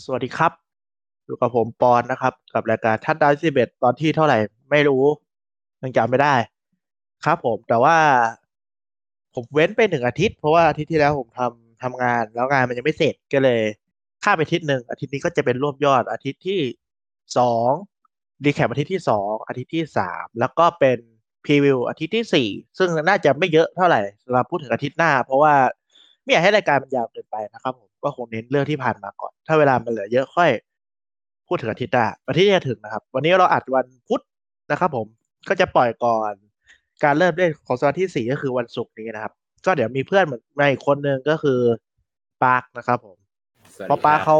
สวัสดีครับอยู่กับผมปอนนะครับ กับรายการทัดดาวสิบเอ็ดตอนที่เท่าไหร่ ไม่รู้ยังจำไม่ได้ ครับผมแต่ว่า ผมเว้นไปหนึ่งอาทิตย์ เพราะว่าอาทิตย์ที่แล้วผมทำทำงาน แล้วงานมันยังไม่เสร็จก็เลยข้ามไปอาทิตย์หนึ่งอาทิตย์นี้ก็จะเป็นรวบยอดอาทิตย์ที่สองรีแคปอาทิตย์ที่สองอาทิตย์ที่สามแล้วก็เป็นพรีวิวอาทิตย์ที่สี่ซึ่งน่าจะไม่เยอะเท่าไหร่สำหรับพูดถึงอาทิตย์หน้า เพราะว่าไม่อยากให้รายการมันยาวเกินไปนะครับผม ก็คงเน้นเรื่องที่ผ่านมาก่อน ถ้าเวลามันเหลือเยอะค่อย พูดถึงอาทิตย์หน้าอาทิตย์ที่จะถึงนะครับ วันนี้เราอัดวันพุธนะครับ ผมก็จะปล่อยก่อน การเริ่มเล่นของสัปดาห์ที่สี่ก็คือวันศุกร์นี้นะครับ ก็เดี๋ยวมีเพื่อนเหมือนมาอีกคนนึงก็คือปาร์คนะครับ ผมสวัสเพดีราะปาร์คครับเขา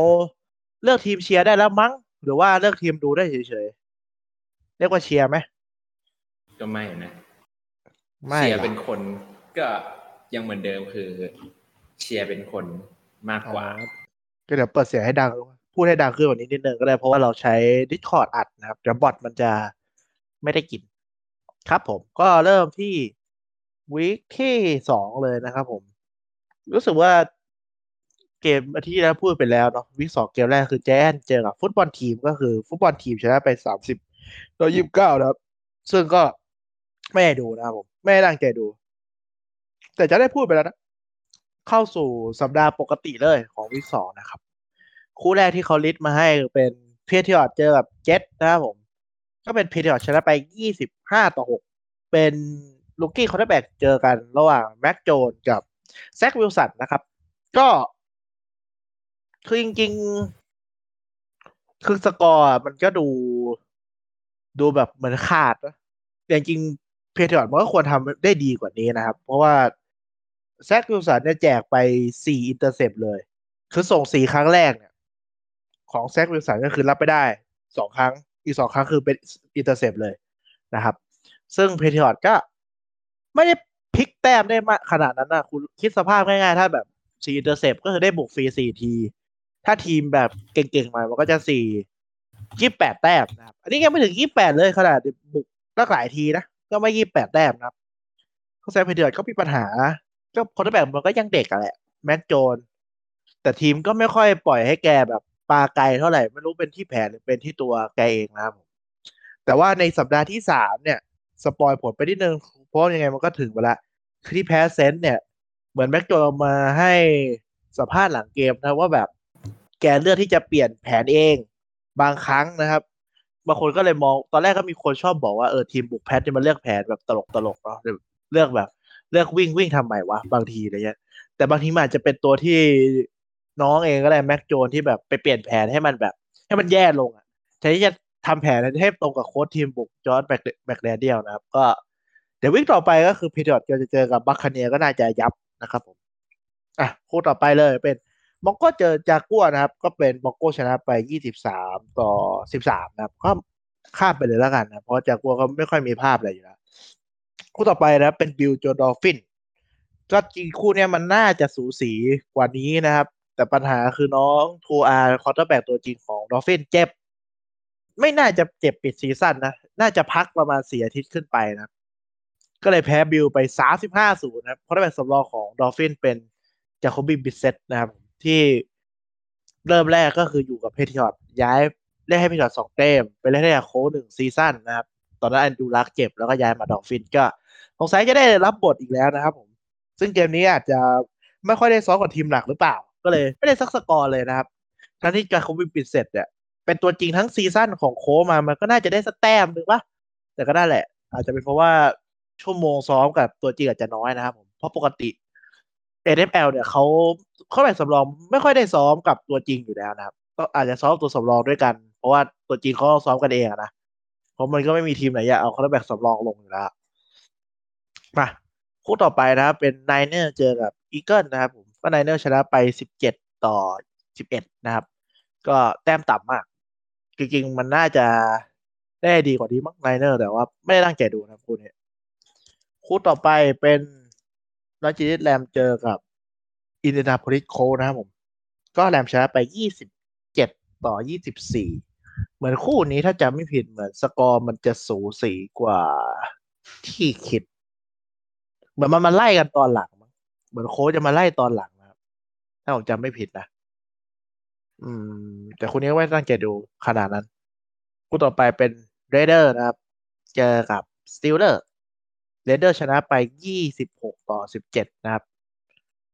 เลือกทีมเชียร์ได้แล้วมั้ง หรือว่าเลือกทีมดูได้เฉยๆเรียกว่าเชียร์ไหมก็ไม่นะไม่เชียร์หรอกเป็นคนก็ยังเหมือนเดิมคือ เชียร์เป็นคน มากกว่า ก็เดี๋ยวเปิดเสียงให้ดัง พูดให้ดังขึ้นกว่านี้นิดนึงก็ได้ เพราะว่าเราใช้ Discord อัดนะครับเดี๋ยวบอทมันจะไม่ได้กิน ครับผมก็เริ่มที่วีคที่สองเลยนะครับผม รู้สึกว่าเกมอาทิตย์แล้วพูดไปแล้วเนาะวีคสองเกมแรกคือแจนเจอกับฟุตบอลทีมก็คือ ฟุตบอลทีมชนะไปสามสิบต่อยี่สิบเก้านะครับ ซึ่งก็ไม่ได้ดูนะครับผม ไม่ได้ตั้งใจดู แต่จะได้พูดไปแล้วนะ เข้าสู่สัปดาห์ปกติเลยของ week สองนะครับ คู่แรกที่เขา list มาให้เป็น Patriots เจอกับเจ็ตนะครับผม ก็เป็น Patriots ชนะไปยี่สิบห้าต่อหกเป็น rookie quarterback เจอกันระหว่าง Mac Jones กับ Zach Wilson นะครับ ก็คือจริงๆ คือสกอร์มันก็ดูดูแบบเหมือนขาดแต่จริง Patriots มันก็ควรทำได้ดีกว่านี้นะครับ เพราะว่า Zach Wilson เนี่ยแจกไปสี่ intercept เลย คือส่งสี่ครั้งแรกเนี่ยของ Zach Wilson ก็คือรับไม่ได้สองครั้ง อีกสองครั้งคือเป็น intercept เลยนะครับ ซึ่ง Patriots ก็ไม่ได้พลิกแต้มได้มากขนาดนั้นนะคุณคิดสภาพง่ายๆ ถ้าแบบสี่ intercept ก็คือได้บุกฟรีสี่ที ถ้าทีมแบบเก่งๆหน่อยมันก็จะสี่ยี่แปดแต้มนะครับ อันนี้ยังไม่ถึงยี่แปดเลยขนาดบุกตั้งหลายทีนะ ก็ไม่ยี่แปดแต้มนะครับเขาแซม Patriots ก็มีปัญหา ก็ quarterback มันก็ยังเด็กอะแหละ Mac Jones แต่ทีมก็ไม่ค่อยปล่อยให้แกแบบปาไกลเท่าไหร่ไม่รู้เป็นที่แผนหรือเป็นที่ตัวแกเองนะครับผมแต่ว่าในสัปดาห์ที่สามเนี่ย spoil ผลไปนิดนึงเพราะยังไงมันก็ถึงเวลาคือที่แพ้เซนต์เนี่ย เหมือนแม็กโจนมาให้สัมภาษณ์หลังเกมนะว่าแบบแกเลือกที่จะเปลี่ยนแผนเองบางครั้งนะครับบางคนก็เลยมองตอนแรกก็มีคนชอบบอกว่าเออทีมบุกแพทจะมาเลือกแผนแบบตลกตลกๆเนาะเลือกแบบ เลือกวิ่งวิ่งทำไมวะบางทีอะไรเงี้ยแต่บางทีมันอาจจะเป็นตัวที่น้องเองก็ได้แม็กโจนที่แบบไปเปลี่ยนแผนให้มันแบบ ให้มันแย่ลงอะแทนที่จะทำแผนให้ตรงกับโค้ชทีมบุกจอร์ดแบ็กแบ็กแดเดียลนะครับ ก็เดี๋ยว week ต่อไปก็คือ Patriot จะเจอกับ Buccaneer ก็น่าจะยับนะครับผมอะคู่ต่อไปเลยเป็น Bronco เจอจากัวนะครับ ก็เป็น Bronco ชนะไปยี่สิบสามต่อสิบสามนะครับก็ข้ามไปเลยแล้วกันนะเพราะจากัวก็ไม่ค่อยมีภาพอะไรอยู่แล้ว คู่ต่อไปนะครับเป็นบิลโจอ Dolphin ก็จริงคู่เนี้ยมันน่าจะสูสีกว่านี้นะครับ แต่ปัญหาคือน้อง Tua quarterback ตัวจริงของ Dolphin เจ็บ ไม่น่าจะเจ็บปิด season นะ น่าจะพักประมาณสี่อาทิตย์ขึ้นไปนะก็เลยแพ้บิลไปสามสิบห้าศูนย์นะครับ quarterback สำรองของ Dolphin เป็น Jacoby Brissett นะครับ ที่เริ่มแรกก็คืออยู่กับ Patriot ย้ายได้ให้ Patriot สองเต็มไปเล่นให้ Colt หนึ่ง season นะครับ ตอนนั้น Andrew Luck เจ็บแล้วก็ย้ายมา Dolphin ก็ สงสัยจะได้รับบทอีกแล้วนะครับผม ซึ่งเกมนี้อาจจะไม่ค่อยได้ซ้อมกับทีมหลักหรือเปล่า ก็เลยไม่ได้ซักสกอร์เลยนะครับทั้งที่การโควิปิดเสร็จเนี่ยเป็นตัวจริงทั้งซีซั่นของโคมา มันก็น่าจะได้สแต้มหรือปะแต่ก็ได้แหละ อาจจะเป็นเพราะว่าชั่วโมงซ้อมกับตัวจริงอาจจะน้อยนะครับผมเพราะปกติ NFL เนี่ยเขาเขาแบ่งสำรองไม่ค่อยได้ซ้อมกับตัวจริงอยู่แล้วนะครับก็อาจจะซ้อมตัวสำรองด้วยกัน เพราะว่าตัวจริงเขาซ้อมกันเองนะเพราะมันก็ไม่มีทีมไหนอยากเอาเขาแบ่งสำรองลงอยู่แล้ว มาคู่ต่อไปนะครับ เป็น Niner เจอกับ Eagle นะครับผมก็ Niner ชนะไปสิบเจ็ดต่อสิบเอ็ดนะครับ ก็แต้มต่ำมาก จริงๆ มันน่าจะได้ดีกว่านี้มั้ง Niner แต่ว่าไม่ได้ตั้งใจดูนะคู่นี้คู่ต่อไปเป็น Los Angeles Ram เจอกับ Indianapolis Colt นะครับผม ก็แรมชนะไปยี่สิบเจ็ดต่อยี่สิบสี่เหมือนคู่นี้ถ้าจำไม่ผิดเหมือนสกอร์มันจะสูสีกว่าที่คิด เหมือนมันมาไล่กันตอนหลังมั้งเหมือนโค้ชจะมาไล่ตอนหลังนะครับ ถ้าผมจำไม่ผิดนะอืม แต่คู่นี้ไม่ตั้งใจดูขนาดนั้นคู่ต่อไปเป็น Raider นะครับ เจอกับ Steeler Raider ชนะไปยี่สิบหกต่อสิบเจ็ดนะครับ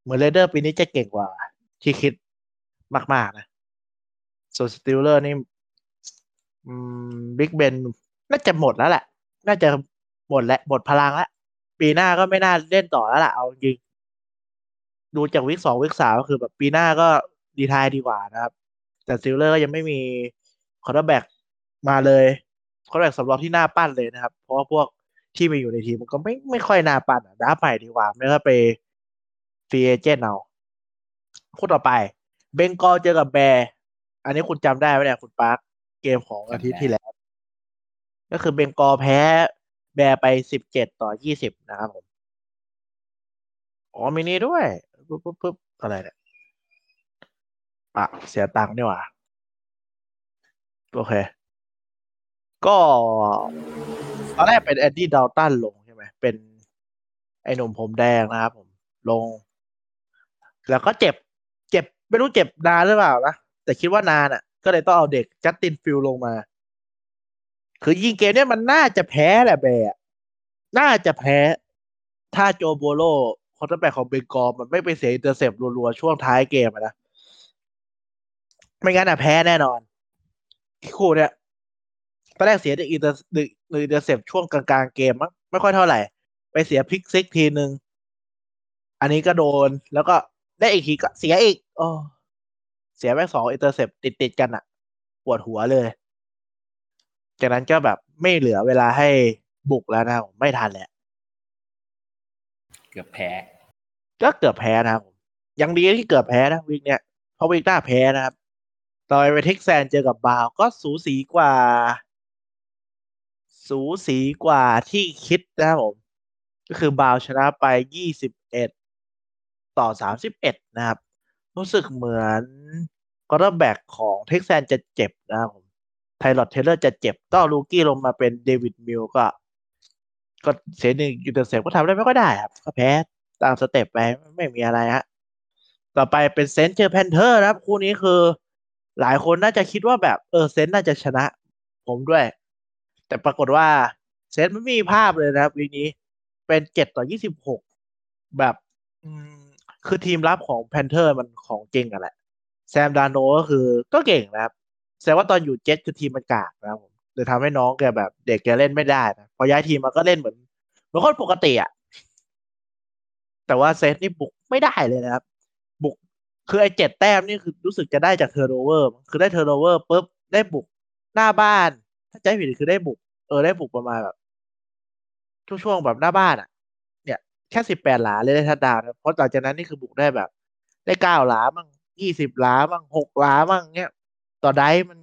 เหมือน Raider ปีนี้จะเก่งกว่า ที่คิดมาก ๆ นะ ส่วน Steeler นี่ Big Ben น่าจะหมดแล้วแหละ น่าจะหมดแล้วหมดพลังแล้ว ปีหน้าก็ไม่น่าเล่นต่อแล้วล่ะเอาจริงดูจาก week สอง week สามก็คือแบบปีหน้าก็ดีทายดีกว่านะครับ แต่ Steeler ก็ยังไม่มี quarterback มาเลย quarterback สำรองที่น่าปั้นเลยนะครับ เพราะว่าพวกที่มีอยู่ในทีมมันก็ไม่ไม่ค่อยน่าปั้นอะด้าใหม่ดีกว่า ไม่ก็ไปfree agent เอาคู่ต่อไป Bengal เจอกับ Bear อันนี้คุณจำได้ไหมเนี่ยคุณปาร์คเกมของอาทิตย์ที่แล้ว ก็คือ Bengal แพ้ Bear ไปสิบเจ็ดต่อยี่สิบนะครับผมอ๋อมินี่ด้วยปุ๊บปุ๊บปุ๊บอะไรเนี่ยอะเสียตังค์นี่หว่า โอเค ก็ตอนแรกเป็น Andy Dalton ลงใช่ไหมเป็น ไอ้หนุ่มผมแดงนะครับผมลง แล้วก็เจ็บ เจ็บ ไม่รู้เจ็บนานหรือเปล่านะ แต่คิดว่านานอะ ก็เลยต้องเอาเด็ก Justin Field ลงมา คือยิงเกมเนี้ยมันน่าจะแพ้แหละ Bear น่าจะแพ้ ถ้า Joe Burrow quarterback ของ Bengal มันไม่ไปเสีย intercept รัวๆ ช่วงท้ายเกมนะ ไม่งั้นอะแพ้แน่นอนคู่เนี่ยตอนแรกเสียอินเตอร์หนึ่งintercept ช่วงกลางๆเกมมั้งไม่ค่อยเท่าไหร่ ไปเสีย pick six ทีนึงอันนี้ก็โดนแล้วก็ได้อีกทีก็เสียอีกโอ้เสียแม่งสอง intercept ติดติดกันอะปวดหัวเลย จากนั้นก็แบบไม่เหลือเวลาให้บุกแล้วนะผมไม่ทันแหละเกือบแพ้ ก็เกือบแพ้นะครับผมยังดีที่เกือบแพ้นะ week เนี้ยเพราะ week หน้าแพ้นะครับต่อไป Texan เจอกับ Brown ก็สูสีกว่า สูสีกว่าที่คิดนะครับผม ก็คือบาวชนะไปยี่สิบเอ็ดต่อสามสิบเอ็ดนะครับ รู้สึกเหมือน quarterback ของ Texan จะเจ็บนะครับผม Tyrod Taylor จะเจ็บต้อง rookie ลงมาเป็น Davis Mill ก็ ก็เสียหนึ่ง intercept ก็ทำได้ไม่ค่อยได้ครับ ก็แพ้ตาม step ไปไม่มีอะไรฮะ ต่อไปเป็น Saint เจอ Panther นะครับ คู่นี้คือ หลายคนน่าจะคิดว่าแบบเออ Saint น่าจะชนะ ผมด้วย แต่ปรากฏว่า Saint ไม่มีภาพเลยนะครับวีนี้เป็นเจ็ดต่อยี่สิบหกแบบคือทีมรับของ Panther มันของจริงกันแหละ Sam Darnold ก็คือก็เก่งนะครับ แสดงว่าตอนอยู่เจ็ตคือทีมมันกากนะครับผมเลยทำให้น้องแกแบบเด็กแกเล่นไม่ได้นะพอย้ายทีมมาก็เล่นเหมือนเหมือนคนปกติอะแต่ว่า Saint นี่บุกไม่ได้เลยนะครับ บุกคือไอ้เจ็ดแต้มนี่คือรู้สึกจะได้จาก turnover คือได้ turnover ปุ๊บได้บุกหน้าบ้าน ถ้าจำไม่ผิดคือได้บุก เออได้บุกประมาณแบบช่วงๆแบบหน้าบ้านอะเนี่ย แค่สิบแปดหลาเลยได้ทัดดาวนะเพราะหลังจากนั้นนี่คือบุกได้แบบ ได้เก้าหลามั่งยี่สิบหลามั่งหกหลามั่งเนี่ย ต่อได้มัน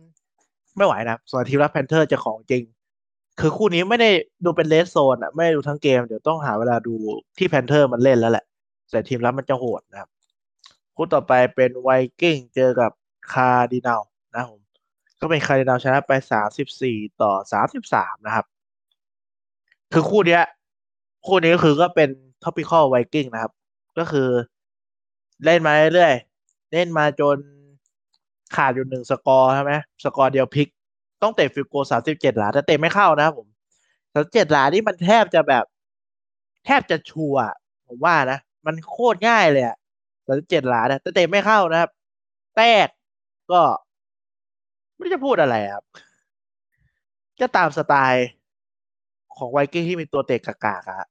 ไม่ไหวนะส่วนทีมรับ Panther จะของจริง คือคู่นี้ไม่ได้ดูเป็น RedZone อะ ไม่ได้ดูทั้งเกม เดี๋ยวต้องหาเวลาดูที่ Panther มันเล่นแล้วแหละ แต่ทีมรับมันจะโหดนะครับ คู่ต่อไปเป็นไวกิ้งเจอกับคาร์ดินัลนะผม ก็เป็นคาร์ดินัลชนะไปสามสิบสี่ต่อสามสิบสามนะครับ คือคู่เนี้ย คู่นี้ก็คือก็เป็น typical Viking นะครับ ก็คือเล่นมาเรื่อยๆเล่นมาจน ขาดอยู่หนึ่งสกอร์ใช่ไหมสกอร์เดียวพลิก ต้องเตะ field goal สามสิบเจ็ดหลาแต่เตะไม่เข้านะครับผมสามเจ็ดหลานี่มันแทบจะแบบ แทบจะ sure ผมว่านะ มันโคตรง่ายเลยอะสามสิบเจ็ดหลาเนี่ยแต่เตะไม่เข้านะครับ แต่ก็ไม่จะพูดอะไรครับก็ตามสไตล์ของไวกิ้งที่มีตัวเตะกากๆอะ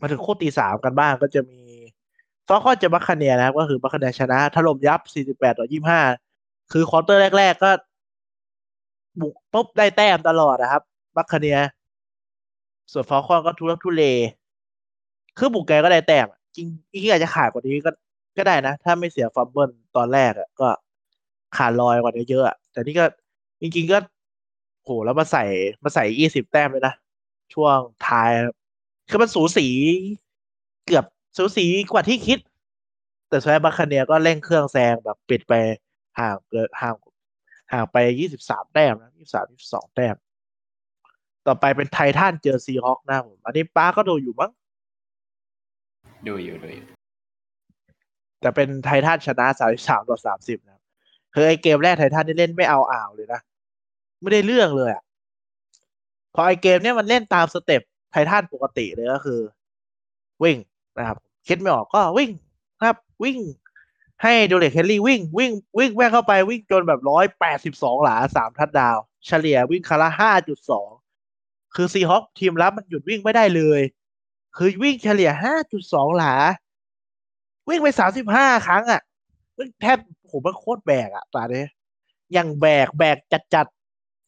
มาถึงคู่ตีสามกันบ้างก็จะมีFalcon เจอ Buccaneer นะครับ ก็คือ Buccaneer ชนะถล่มยับ 48 ต่อ 25 คือ quarter แรก ๆ ก็บุกปุ๊บได้แต้มตลอดนะครับ Buccaneer ส่วน Falcon ก็ทุลักทุเล คือบุกแกก็ได้แต้มจริงจริงอาจจะขาดกว่านี้ก็ก็ได้นะ ถ้าไม่เสีย fumble ตอนแรกอะก็ขาดลอยกว่านี้เยอะอะแต่นี่ก็จริง ๆ ก็โหแล้วมาใส่มาใส่ยี่สิบแต้มเลยนะ ช่วงท้ายคือมันสูสีเกือบสูสีกว่าที่คิด แต่สุดท้าย Buccaneer ก็เร่งเครื่องแซงแบบปิดไป ห่างเกินห่างห่างไปยี่สิบสามแต้มนะยี่สามยี่สองแต้ม ต่อไปเป็นไททันเจอ Seahawk นะผม อันนี้ป้าก็ดูอยู่มั้ง ดูอยู่ดูอยู่ แต่เป็นไททันชนะสามสามต่อสามสิบนะครับคือไอเกมแรกไททันนี่เล่นไม่เอาอ่าวเลยนะ ไม่ได้เรื่องเลยอะพอไอเกมเนี้ยมันเล่นตาม step Titan ปกติเลยก็คือ วิ่งนะครับ คิดไม่ออกก็วิ่งครับ วิ่ง ให้ Derrick Henry วิ่งวิ่งวิ่งแม่งเข้าไปวิ่งจนแบบร้อยแปดสิบสองหลาสามทัดดาว เฉลี่ยวิ่งคาละห้าจุดสองคือ Seahawk ทีมรับมันหยุดวิ่งไม่ได้เลย คือวิ่งเฉลี่ยห้าจุดสองหลา วิ่งไปสามสิบห้าครั้งอะแทบผมมันโคตรแบกอะตอนนี้ยังแบกแบกจัดจัด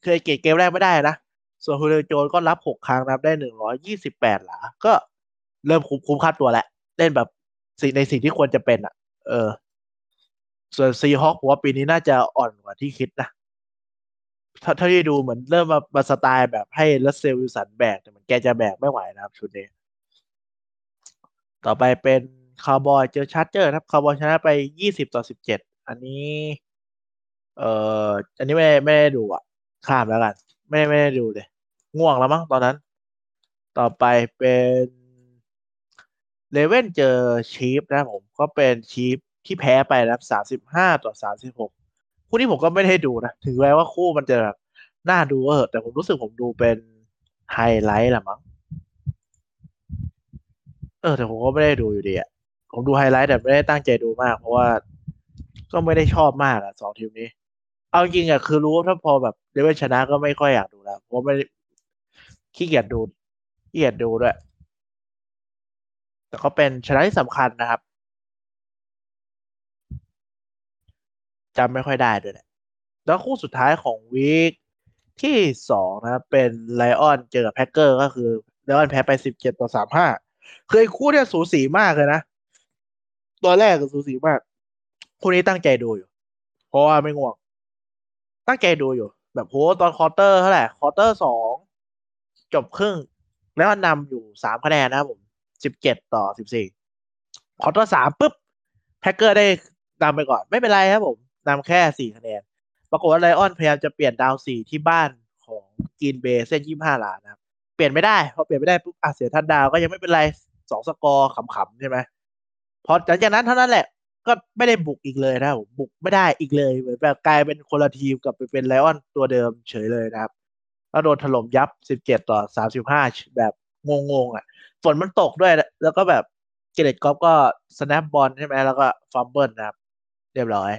เคยเกตเกมแรกไม่ได้นะ ส่วนฮูเรโจนก็รับหกครั้งนับได้หนึ่งร้อยยี่สิบแปดหลา ก็เริ่มคุ้มคุ้มค่าตัวแล้วเล่นแบบสิ่งในสิ่งที่ควรจะเป็นอะ เออ ส่วนซีฮอคผมว่าปีนี้น่าจะอ่อนกว่าที่คิดนะถ้าถ้าที่ดูเหมือนเริ่มมามาสไตล์แบบให้ลัสเซลวิลสันแบก แต่มันแกจะแบกไม่ไหวนะครับชุดนี้ ต่อไปเป็นคาร์บอยเจอ Charger ครับคาร์บอยชนะไปยี่สิบต่อสิบเจ็ดอันนี้ เอ่ออันนี้ไม่ไม่ได้ดูอะ ข้ามแล้วกัน ไม่ไม่ได้ดูเลย ง่วงแล้วมั้งตอนนั้น ต่อไปเป็น Raven เจอ Chief นะผม ก็เป็น Chief ที่แพ้ไปนะครับสามสิบห้าต่อสามสิบหกคู่นี้ผมก็ไม่ได้ดูนะ ถึงแม้ว่าคู่มันจะแบบน่าดูก็เหอะแต่ผมรู้สึกผมดูเป็นไฮไลท์แหละมั้ง เออ แต่ผมก็ไม่ได้ดูอยู่ดีอะผมดูไฮไลท์แต่ไม่ได้ตั้งใจดูมาก เพราะว่าก็ไม่ได้ชอบมากอะสองทีมนี้ เอาจริงอะคือรู้ว่าถ้าพอแบบ Raven ชนะก็ไม่ค่อยอยากดูแล้วเพราะไม่ขี้เกียจดูขี้เกียจดูด้วย แต่ก็เป็นชนะที่สำคัญนะครับ จำไม่ค่อยได้ด้วยแหละแล้วคู่สุดท้ายของ week ที่สองนะเป็น Lion เจอกับ Packer ก็คือ Lion แพ้ไปสิบเจ็ดต่อสามห้าคือไอ้คู่เนี่ยสูสีมากเลยนะตัวแรกก็สูสีมาก คู่นี้ตั้งใจดูอยู่ เพราะว่าไม่ง่วง ตั้งใจดูอยู่ แบบโหตอน quarter เท่าไหร่ quarter สองจบครึ่ง แล้วนำอยู่สามคะแนนนะผมสิบเจ็ดต่อสิบสี่ quarter สามปุ๊บแพ็กเกอร์ได้นำไปก่อน ไม่เป็นไรครับผม นำแค่สี่คะแนน ปรากฏว่าไลออนพยายามจะเปลี่ยนดาวสี่ที่บ้านของกินเบย์เส้นยี่ห้าล้านนะครับ เปลี่ยนไม่ได้ พอเปลี่ยนไม่ได้ปุ๊บอะเสียทันดาวก็ยังไม่เป็นไรสองสกอร์ขำๆใช่ไหมพอหลังจากนั้นเท่านั้นแหละ ก็ไม่ได้บุกอีกเลยนะครับบุกไม่ได้อีกเลยเหมือนแบบกลายเป็นคนละทีมกับไปเป็นไลออนตัวเดิมเฉยเลยนะครับแล้วโดนถล่มยับสิบเจ็ดต่อสามสิบห้าแบบงงๆอะ ฝนมันตกด้วย แล้วก็แบบ Jared Goff ก็ snap ball ใช่ไหม แล้วก็ fumble นะครับ เรียบร้อย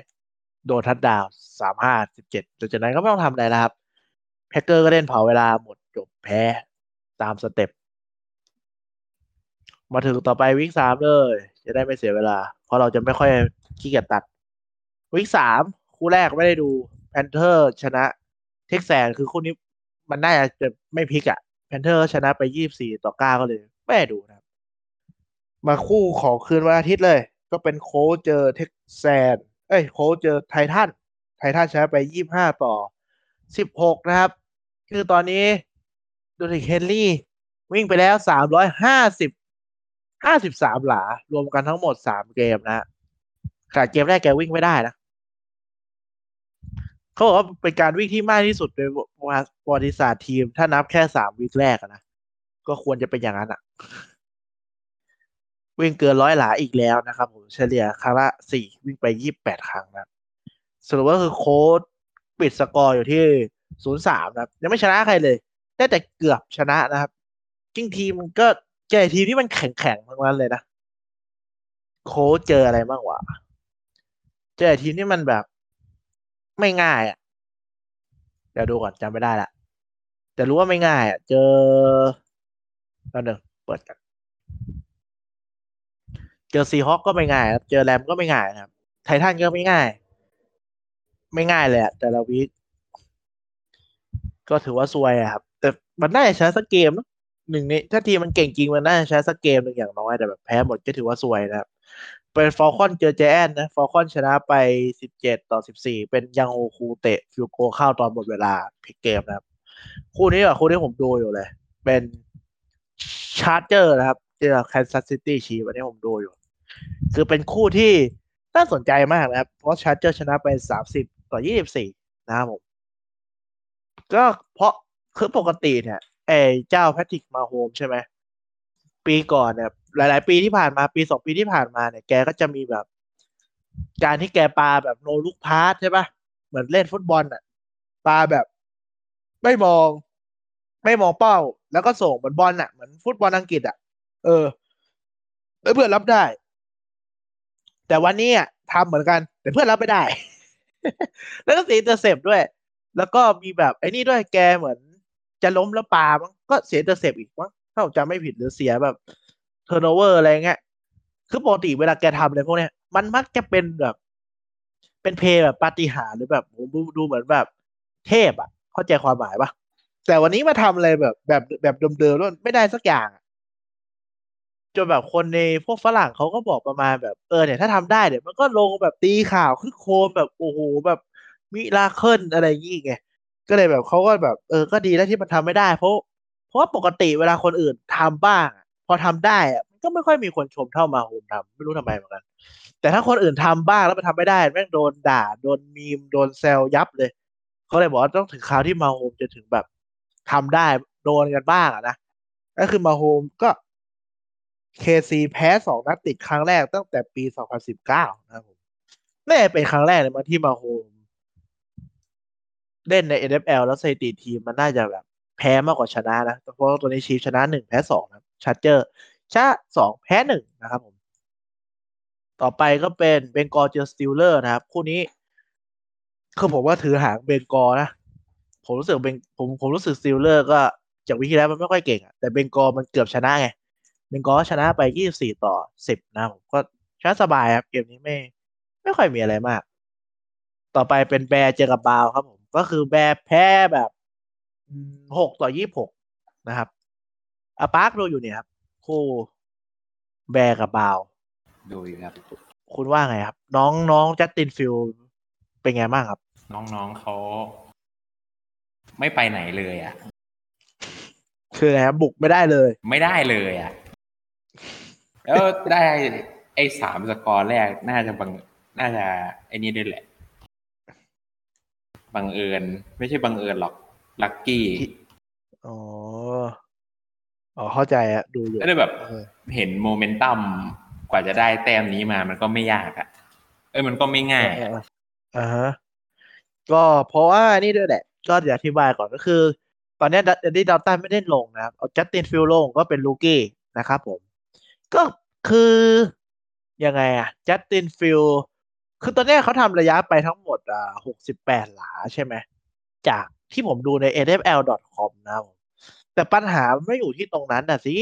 โดนทัดดาวสามห้าสิบเจ็ดหลังจากนั้นก็ไม่ต้องทำอะไรแล้วครับ Packer ก็เล่นเผาเวลาหมดจบแพ้ตาม step มาถึงต่อไป week สามเลย จะได้ไม่เสียเวลา เพราะเราจะไม่ค่อยขี้เกียจตัด week สามคู่แรกไม่ได้ดู Panther ชนะ Texans คือคู่นี้มันน่าจะไม่พลิกอะ Panther ชนะไปยี่สิบสี่ต่อเก้าก็เลย ไม่ได้ดูนะครับ มาคู่ของคืนวันอาทิตย์เลย ก็เป็น Colts เจอ Texans เอ้ย Colts เจอ Titan Titan ชนะไปยี่ห้าต่อสิบหกนะครับ คือตอนนี้ดูดิเฮนรี่วิ่งไปแล้วสามร้อยห้าสิบห้าสิบสามหลา รวมกันทั้งหมดสามเกมนะขาดเกมแรกแกวิ่งไม่ได้นะเขาบอกว่าเป็นการวิ่งที่มากที่สุดในประวัติศาสตร์ทีม ถ้านับแค่สามวิกแรกนะ ก็ควรจะเป็นอย่างนั้นอะ วิ่งเกินร้อยหลาอีกแล้วนะครับผมเฉลี่ยครั้งละสี่วิ่งไปยี่บแปดครั้งนะสรุปว่าคือโค้ดปิดสกอร์อยู่ที่ศูนย์สามนะยังไม่ชนะใครเลย ได้แต่เกือบชนะนะครับจริงทีมมันก็เจอทีมที่มันแข็งแข็งทั้งนั้นเลยนะ โค้ชเจออะไรบ้างวะเจอทีมที่มันแบบไม่ง่ายอะ เดี๋ยวดูก่อนจำไม่ได้ละแต่รู้ว่าไม่ง่ายอะ เจอแล้วหนึ่งเปิดกัน เจอซีฮอคก็ไม่ง่ายครับ เจอแรมก็ไม่ง่ายนะครับ ไททันก็ไม่ง่าย ไม่ง่ายเลยอะแต่ละวีคก็ถือว่าซวยอะครับ แต่มันน่าจะชนะสักเกมหนึ่งนี้ถ้าทีมมันเก่งจริงมันน่าจะชนะสักเกมหนึ่งอย่างน้อยแต่แบบแพ้หมดก็ถือว่าซวยนะครับเป็น Falcon เจอ Giant นะ Falcon ชนะไปสิบเจ็ดต่อสิบสี่เป็น Younghoe Koo เตะ field goal เข้าตอนหมดเวลาปิดเกมนะครับ คู่นี้อะคู่นี้ผมดูอยู่เลย เป็น Charger นะครับเจอ Kansas City Chief อันนี้ผมดูอยู่ คือเป็นคู่ที่น่าสนใจมากนะครับเพราะ Charger ชนะไปสามสิบต่อยี่สิบสี่นะครับผม ก็เพราะคือปกติเนี่ยไอ้เจ้า Patrick Mahomes ใช่ไหม ปีก่อนเนี่ย หลาย ๆ ปีที่ผ่านมาปีสองปีที่ผ่านมาเนี่ยแกก็จะมีแบบ การที่แกปาแบบ no look pass ใช่ปะเหมือนเล่นฟุตบอลอะปาแบบ ไม่มอง ไม่มองเป้า แล้วก็ส่งเหมือนบอลอะเหมือนฟุตบอลอังกฤษอะ เออแล้วเพื่อนรับได้ แต่วันนี้อะทำเหมือนกัน แต่เพื่อนรับไม่ได้ แล้วก็เสีย intercept ด้วย แล้วก็มีแบบไอ้นี่ด้วยแกเหมือน จะล้มแล้วปามั้งก็เสีย intercept อีกมั้งถ้าผมจำไม่ผิดหรือเสียแบบ turnover อะไรเงี้ยคือปกติเวลาแกทำอะไรพวกเนี้ยมันมักจะเป็นแบบ เป็น play แบบปาฏิหาริย์หรือแบบผมดูดูเหมือนแบบเทพอะ เข้าใจความหมายปะแต่วันนี้มาทำอะไรแบบแบบแบบเดิมๆแล้วไม่ได้สักอย่าง จนแบบคนในพวกฝรั่งเขาก็บอกประมาณแบบเออเนี่ยถ้าทำได้เนี่ยมันก็ลงแบบตีข่าวครึกโครมแบบโอ้โหแบบ miracle อะไรอย่างงี้ไงก็เลยแบบเขาก็แบบ เออก็ดีแล้วที่มันทำไม่ได้ เพราะ เพราะว่าปกติเวลาคนอื่นทำบ้าง พอทำได้อะมันก็ไม่ค่อยมีคนชมเท่า Mahomes ทำไม่รู้ทำไมเหมือนกัน แต่ถ้าคนอื่นทำบ้างแล้วมันทำไม่ได้แม่งโดนด่า โดนมีมโดนแซวยับเลยเขาเลยบอกว่าต้องถึงคราวที่ Mahomes จะถึงแบบทำได้โดนกันบ้างอะนะก็คือมาโฮมก็ เคซีแพ้สองนัดติดครั้งแรกตั้งแต่ปี2019นะครับผมน่าจะเป็นครั้งแรกเลยมาที่ Mahomes เล่นใน NFL แล้วสถิติทีมมันน่าจะแบบ แพ้มากกว่าชนะนะเพราะตัวนี้ Chief ชนะหนึ่งแพ้สองนะ Charger ชนะสองแพ้หนึ่งนะครับผม ต่อไปก็เป็น Bengal เจอ Steeler นะครับ คู่นี้คือผมว่าถือหาง Bengal นะ ผมรู้สึก Beng ผมผมรู้สึก Steeler ก็จาก week ที่แล้วมันไม่ค่อยเก่งอะแต่ Bengal มันเกือบชนะไง Bengals ชนะไป24ต่อ10นะผมก็ชนะสบายครับ เกมนี้ไม่ ไม่ค่อยมีอะไรมาก ต่อไปเป็น Bears เจอกับ Browns ครับผม ก็คือ Bears แพ้แบบหกต่อยี่หกนะครับอาปาร์คดูอยู่เนี่ยครับ คู่ Bears กับ Browns ดูอยู่ครับ คุณว่าไงครับ น้องน้อง Justin Fields เป็นไงบ้างครับ น้องๆเขาไม่ไปไหนเลยอะ คือไงครับบุกไม่ได้เลย ไม่ได้เลยอะ แล้วได้ไอ้สามสกอร์แรกน่าจะบังน่าจะไอ้นี่ด้วยแหละ บังเอิญ ไม่ใช่บังเอิญหรอก ลัคกี้ อ๋อ อ๋อ เข้าใจอะดูอยู่แล้วแบบเออเห็นโมเมนตัมกว่าจะได้แต้มนี้มามันก็ไม่ยากอะเอ้ยมันก็ไม่ง่ายเออะอเอออ่าฮะก็เพราะว่านี่ด้วยแหละ ก็เดี๋ยวอธิบายก่อนก็คือ ตอนเนี้ย Daddy Dalton ไม่ได้ลงนะครับเอา Justin Fields ลงก็เป็น rookie นะครับผม ก็คือ ยังไงอะ Justin Fields คือตอนนี้เขาทำระยะไปทั้งหมดอ่าหกสิบแปดหลาใช่ไหม จากที่ผมดูใน nfl.com นะผมแต่ปัญหาไม่อยู่ที่ตรงนั้นน่ะสิ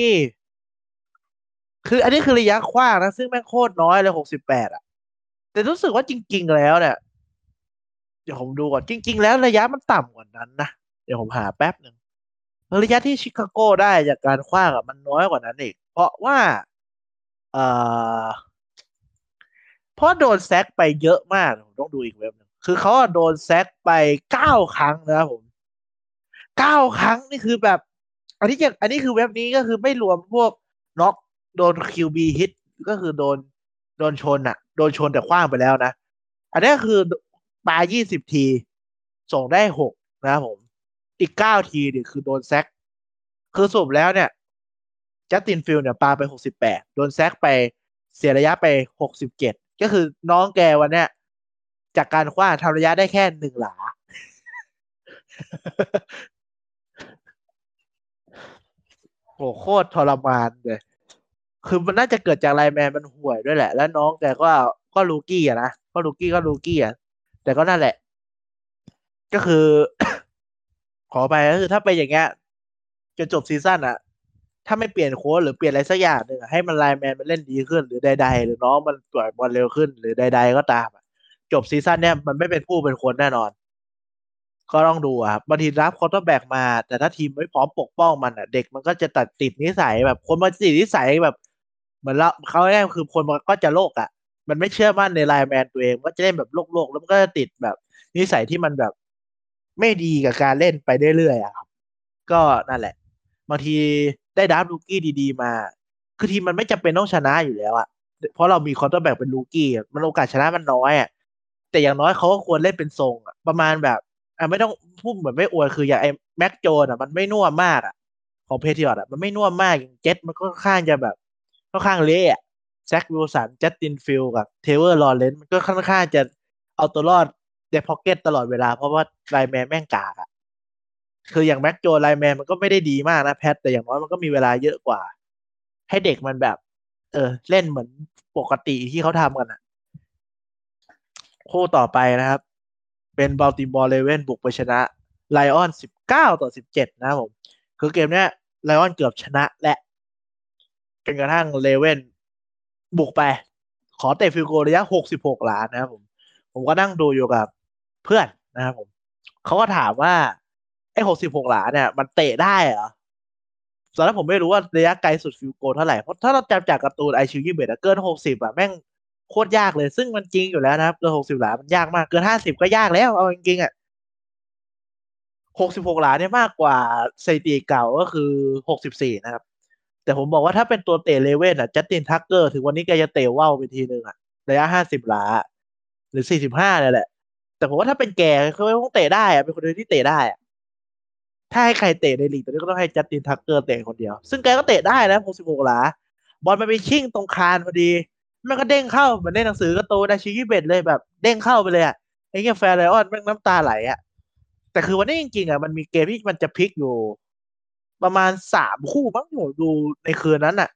คืออันนี้คือระยะขว้างนะ ซึ่งแม่งโคตรน้อยเลยหกสิบแปดอะ แต่รู้สึกว่าจริง ๆ แล้วเนี่ย เดี๋ยวผมดูก่อน จริง ๆ แล้วระยะมันต่ำกว่านั้นนะ เดี๋ยวผมหาแป๊บหนึ่งระยะที่ชิคาโกได้จากการคว้างอะมันน้อยกว่านั้นอีก เพราะว่า เอ่อเพราะโดนแซกไปเยอะมากผมต้องดูอีกเว็บหนึงคือเขาโดนแซกไปเก้าครั้งนะครับผมเก้าครั้งนี่คือแบบ อันนี้จะอันนี้คือเว็บนี้ก็คือไม่รวมพวกน็อกโดน QB hit ก็คือโดนโดนชนอะโดนชนแต่ขว้างไปแล้วนะ อันนี้คือปายี่สิบที ส่งได้หกนะครับผม อีกเก้าทีเนี่ยคือโดน sack คือสรุปแล้วเนี่ย Justin Fields เนี่ยปาไปหกสิบแปดโดน sack ไปเสียระยะไปหกสิบเจ็ดก็คือน้องแกวันเนี้ยจากการขว้างทำระยะได้แค่หนึ่งหลา โหโคตรทรมานเลย คือมันน่าจะเกิดจาก lineman มันห่วยด้วยแหละ แล้วน้องแกก็ก็ rookie อะนะ ก็ rookie ก็ rookie อะแต่ก็นั่นแหละ ก็คือ ขอไปก็คือถ้าไปอย่างเงี้ยจนจบ season อะ ถ้าไม่เปลี่ยนโค้ชหรือเปลี่ยนอะไรสักอย่างหนึ่งให้มัน lineman มันเล่นดีขึ้น หรือใดๆ หรือน้องมันปล่อยบอลเร็วขึ้น หรือใด ๆ ก็ตามจบ season เนี้ยมันไม่เป็นผู้เป็นคนแน่นอน ก็ต้องดูครับบางทีรับ quarterback มา แต่ถ้าทีมไม่พร้อมปกป้องมันอะ เด็กมันก็จะตัดติดนิสัยแบบคนมันติดนิสัยแบบ เหมือนเราเขาแน่คือคนมันก็จะลกอะ มันไม่เชื่อมั่นใน lineman ตัวเองมันก็จะเล่นแบบลกๆแล้วมันก็จะติดแบบ นิสัยที่มันแบบ ไม่ดีกับการเล่นไปเรื่อยๆอะครับก็นั่นแหละ บางทีได้ draft rookie ดีๆ มา คือทีมมันไม่จำเป็นต้องชนะอยู่แล้วอะเพราะเรามี quarterback เป็น rookie มันโอกาสชนะมันน้อยอะแต่อย่างน้อยเขาก็ควรเล่นเป็นทรงอะประมาณแบบอะไม่ต้องพูดเหมือนไม่อวยคืออย่างไอ้ Mac Jones อะมันไม่น่วมมากอะของ Patriots อะมันไม่น่วมมากอย่างเจ็ตมันก็ค่อนข้างจะแบบค่อนข้างเละอะ Zach Wilson Justin Fields กับ Trevor Lawrence มันก็ค่อนข้างจะเอาตัวรอดใน pocket ตลอดเวลา เพราะว่า lineman แม่งกากอะ คืออย่าง Mac Jones lineman มันก็ไม่ได้ดีมากนะ Pats แต่อย่างน้อยมันก็มีเวลาเยอะกว่า ให้เด็กมันแบบ เออ เล่นเหมือนปกติที่เขาทำกันอะคู่ต่อไปนะครับ เป็น Baltimore Ravens บุกไปชนะ Lions สิบเก้าต่อสิบเจ็ดนะผม คือเกมเนี้ย Lions เกือบชนะและจนกระทั่ง Ravens บุกไป ขอเตะ field goal ระยะหกสิบหกหลานะครับผม ผมก็นั่งดูอยู่กับเพื่อนนะครับผมเขาก็ถามว่า ไอ้หกสิบหกหลาเนี่ยมันเตะได้เหรอตอนนั้นผมไม่รู้ว่าระยะไกลสุด field goal เท่าไหร่ เพราะถ้าเราจำจากการ์ตูน Eyeshield ยี่เอ็ดเกินหกสิบอะแม่งโคตรยากเลย ซึ่งมันจริงอยู่แล้วนะครับเกินหกสิบหลา มันยากมาก เกินห้าสิบก็ยากแล้ว เอาจริงๆอะหกสิบหกหลาเนี่ยมากกว่าสถิติเก่าก็คือหกสิบสี่นะครับ แต่ผมบอกว่าถ้าเป็นตัวเตะ Ravens อะ Justin Tucker ถึงวันนี้แกจะเตะว่าวไปทีนึงอะระยะห้าสิบหลา หรือสี่สิบห้าเนี่ยแหละ แต่ผมว่าถ้าเป็นแกเขาคงเตะได้อะเป็นคนเดียวที่เตะได้อะ ถ้าให้ใครเตะในลีกตอนนี้ก็ต้องให้ Justin Tucker เตะคนเดียว ซึ่งแกก็เตะได้นะหกสิบหลา บอลมันไปชิ่งตรงคานพอดีมันก็เด้งเข้าเหมือนในหนังสือการ์ตูนนะชิคิเบตเลยแบบเด้งเข้าไปเลยอะไอ้เงี้ยแฟน Lions แม่งน้ำตาไหลอะ แต่คือวันนี้จริงๆอะมันมีเกมที่มันจะพลิกอยู่ ประมาณสามคู่บ้างที่ผมดูในคืนนั้นอะ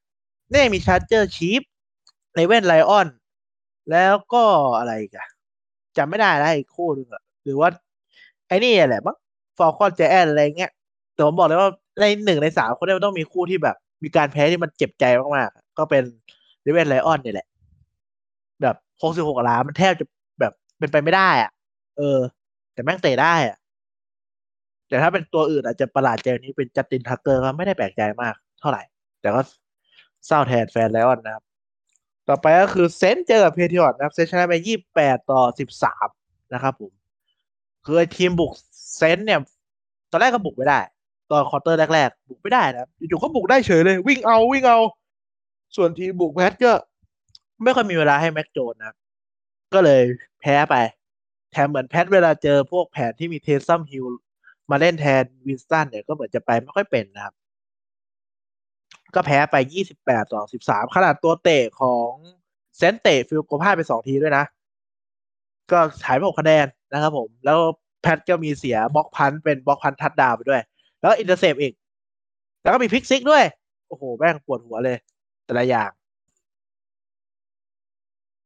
นี่มี Chargers Chiefs Ravens Lions แล้วก็อะไรกันจำไม่ได้แล้วอีกคู่หนึ่งอะ หรือว่า ไอ้นี่แหละมั้ง Falcons Giants อะไรเงี้ยแต่ผมบอกเลยว่าในหนึ่งในสามคนนี้มันต้องมีคู่ที่แบบ มีการแพ้ที่มันเจ็บใจมากๆ ก็เป็น Detroit Lions นี่แหละ แบบหกสิบหกหลามันแทบจะแบบเป็นไปไม่ได้อะ เออ แต่แม่งเตะได้อะ แต่ถ้าเป็นตัวอื่นอาจจะประหลาดใจนี้เป็น Justin Tucker ก็ไม่ได้แปลกใจมากเท่าไหร่ แต่ก็เศร้าแทนแฟน Lions นะครับ ต่อไปก็คือ Saints เจอกับ Patriots นะครับ Saints ชนะไปยี่แปดต่อสิบสามนะครับผมคือทีมบุก Saints เนี่ย ตอนแรกก็บุกไม่ได้ ตอน quarter แรกๆบุกไม่ได้นะอยู่ๆก็บุกได้เฉยเลย วิ่งเอาวิ่งเอา ส่วนทีมบุก Pats ก็ไม่ค่อยมีเวลาให้ Mac Jones นะก็เลยแพ้ไป แถมเหมือน Pats เวลาเจอพวกแผนที่มี Taysom Hill มาเล่นแทน Winston เนี่ยก็เหมือนจะไปไม่ค่อยเป็นนะครับ ก็แพ้ไป 28 ต่อ 13 ขนาดตัวเตะของเซนเตะฟิลโกพาไปสองทีด้วยนะ ก็หายไปหกคะแนนนะครับผม แล้ว Pats ก็มีเสีย block punt เป็น block punt touchdown ไปด้วย แล้ว intercept อีก แล้วก็มี pick six ด้วย โอ้โห แม่งปวดหัวเลย แต่ละอย่าง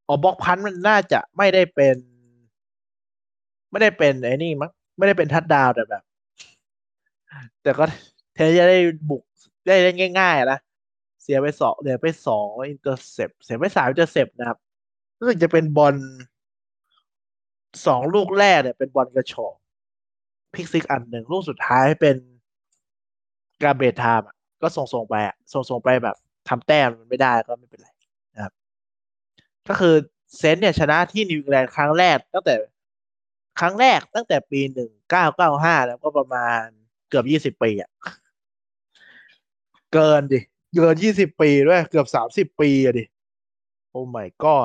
อ๋อ block punt มันน่าจะไม่ได้เป็น ไม่ได้เป็นไอ้นี่มั้งไม่ได้เป็นทัดดาวแต่แบบ แต่ก็แทบจะได้บุกได้เล่นง่ายๆนะเสียไปสองเสียไปสอง intercept เสียไปสาม intercept นะครับรู้สึกจะเป็นบอล สองลูกแรกเนี่ยเป็นบอลกระฉอก pick six อันหนึ่งลูกสุดท้ายเป็น garbage time ก็ส่งส่งไปส่งส่งไปแบบทำแต้มมันไม่ได้ก็ไม่เป็นไรนะครับ ก็คือ Saints เนี่ยชนะที่ New England ครั้งแรกตั้งแต่ครั้งแรกตั้งแต่ปีหนึ่งเก้าเก้าห้าแล้วก็ประมาณเกือบยี่สิบปีอะเกินดิ เกินยี่สิบปีด้วย เกือบสามสิบปีอะดิ โอ้ไม่ก็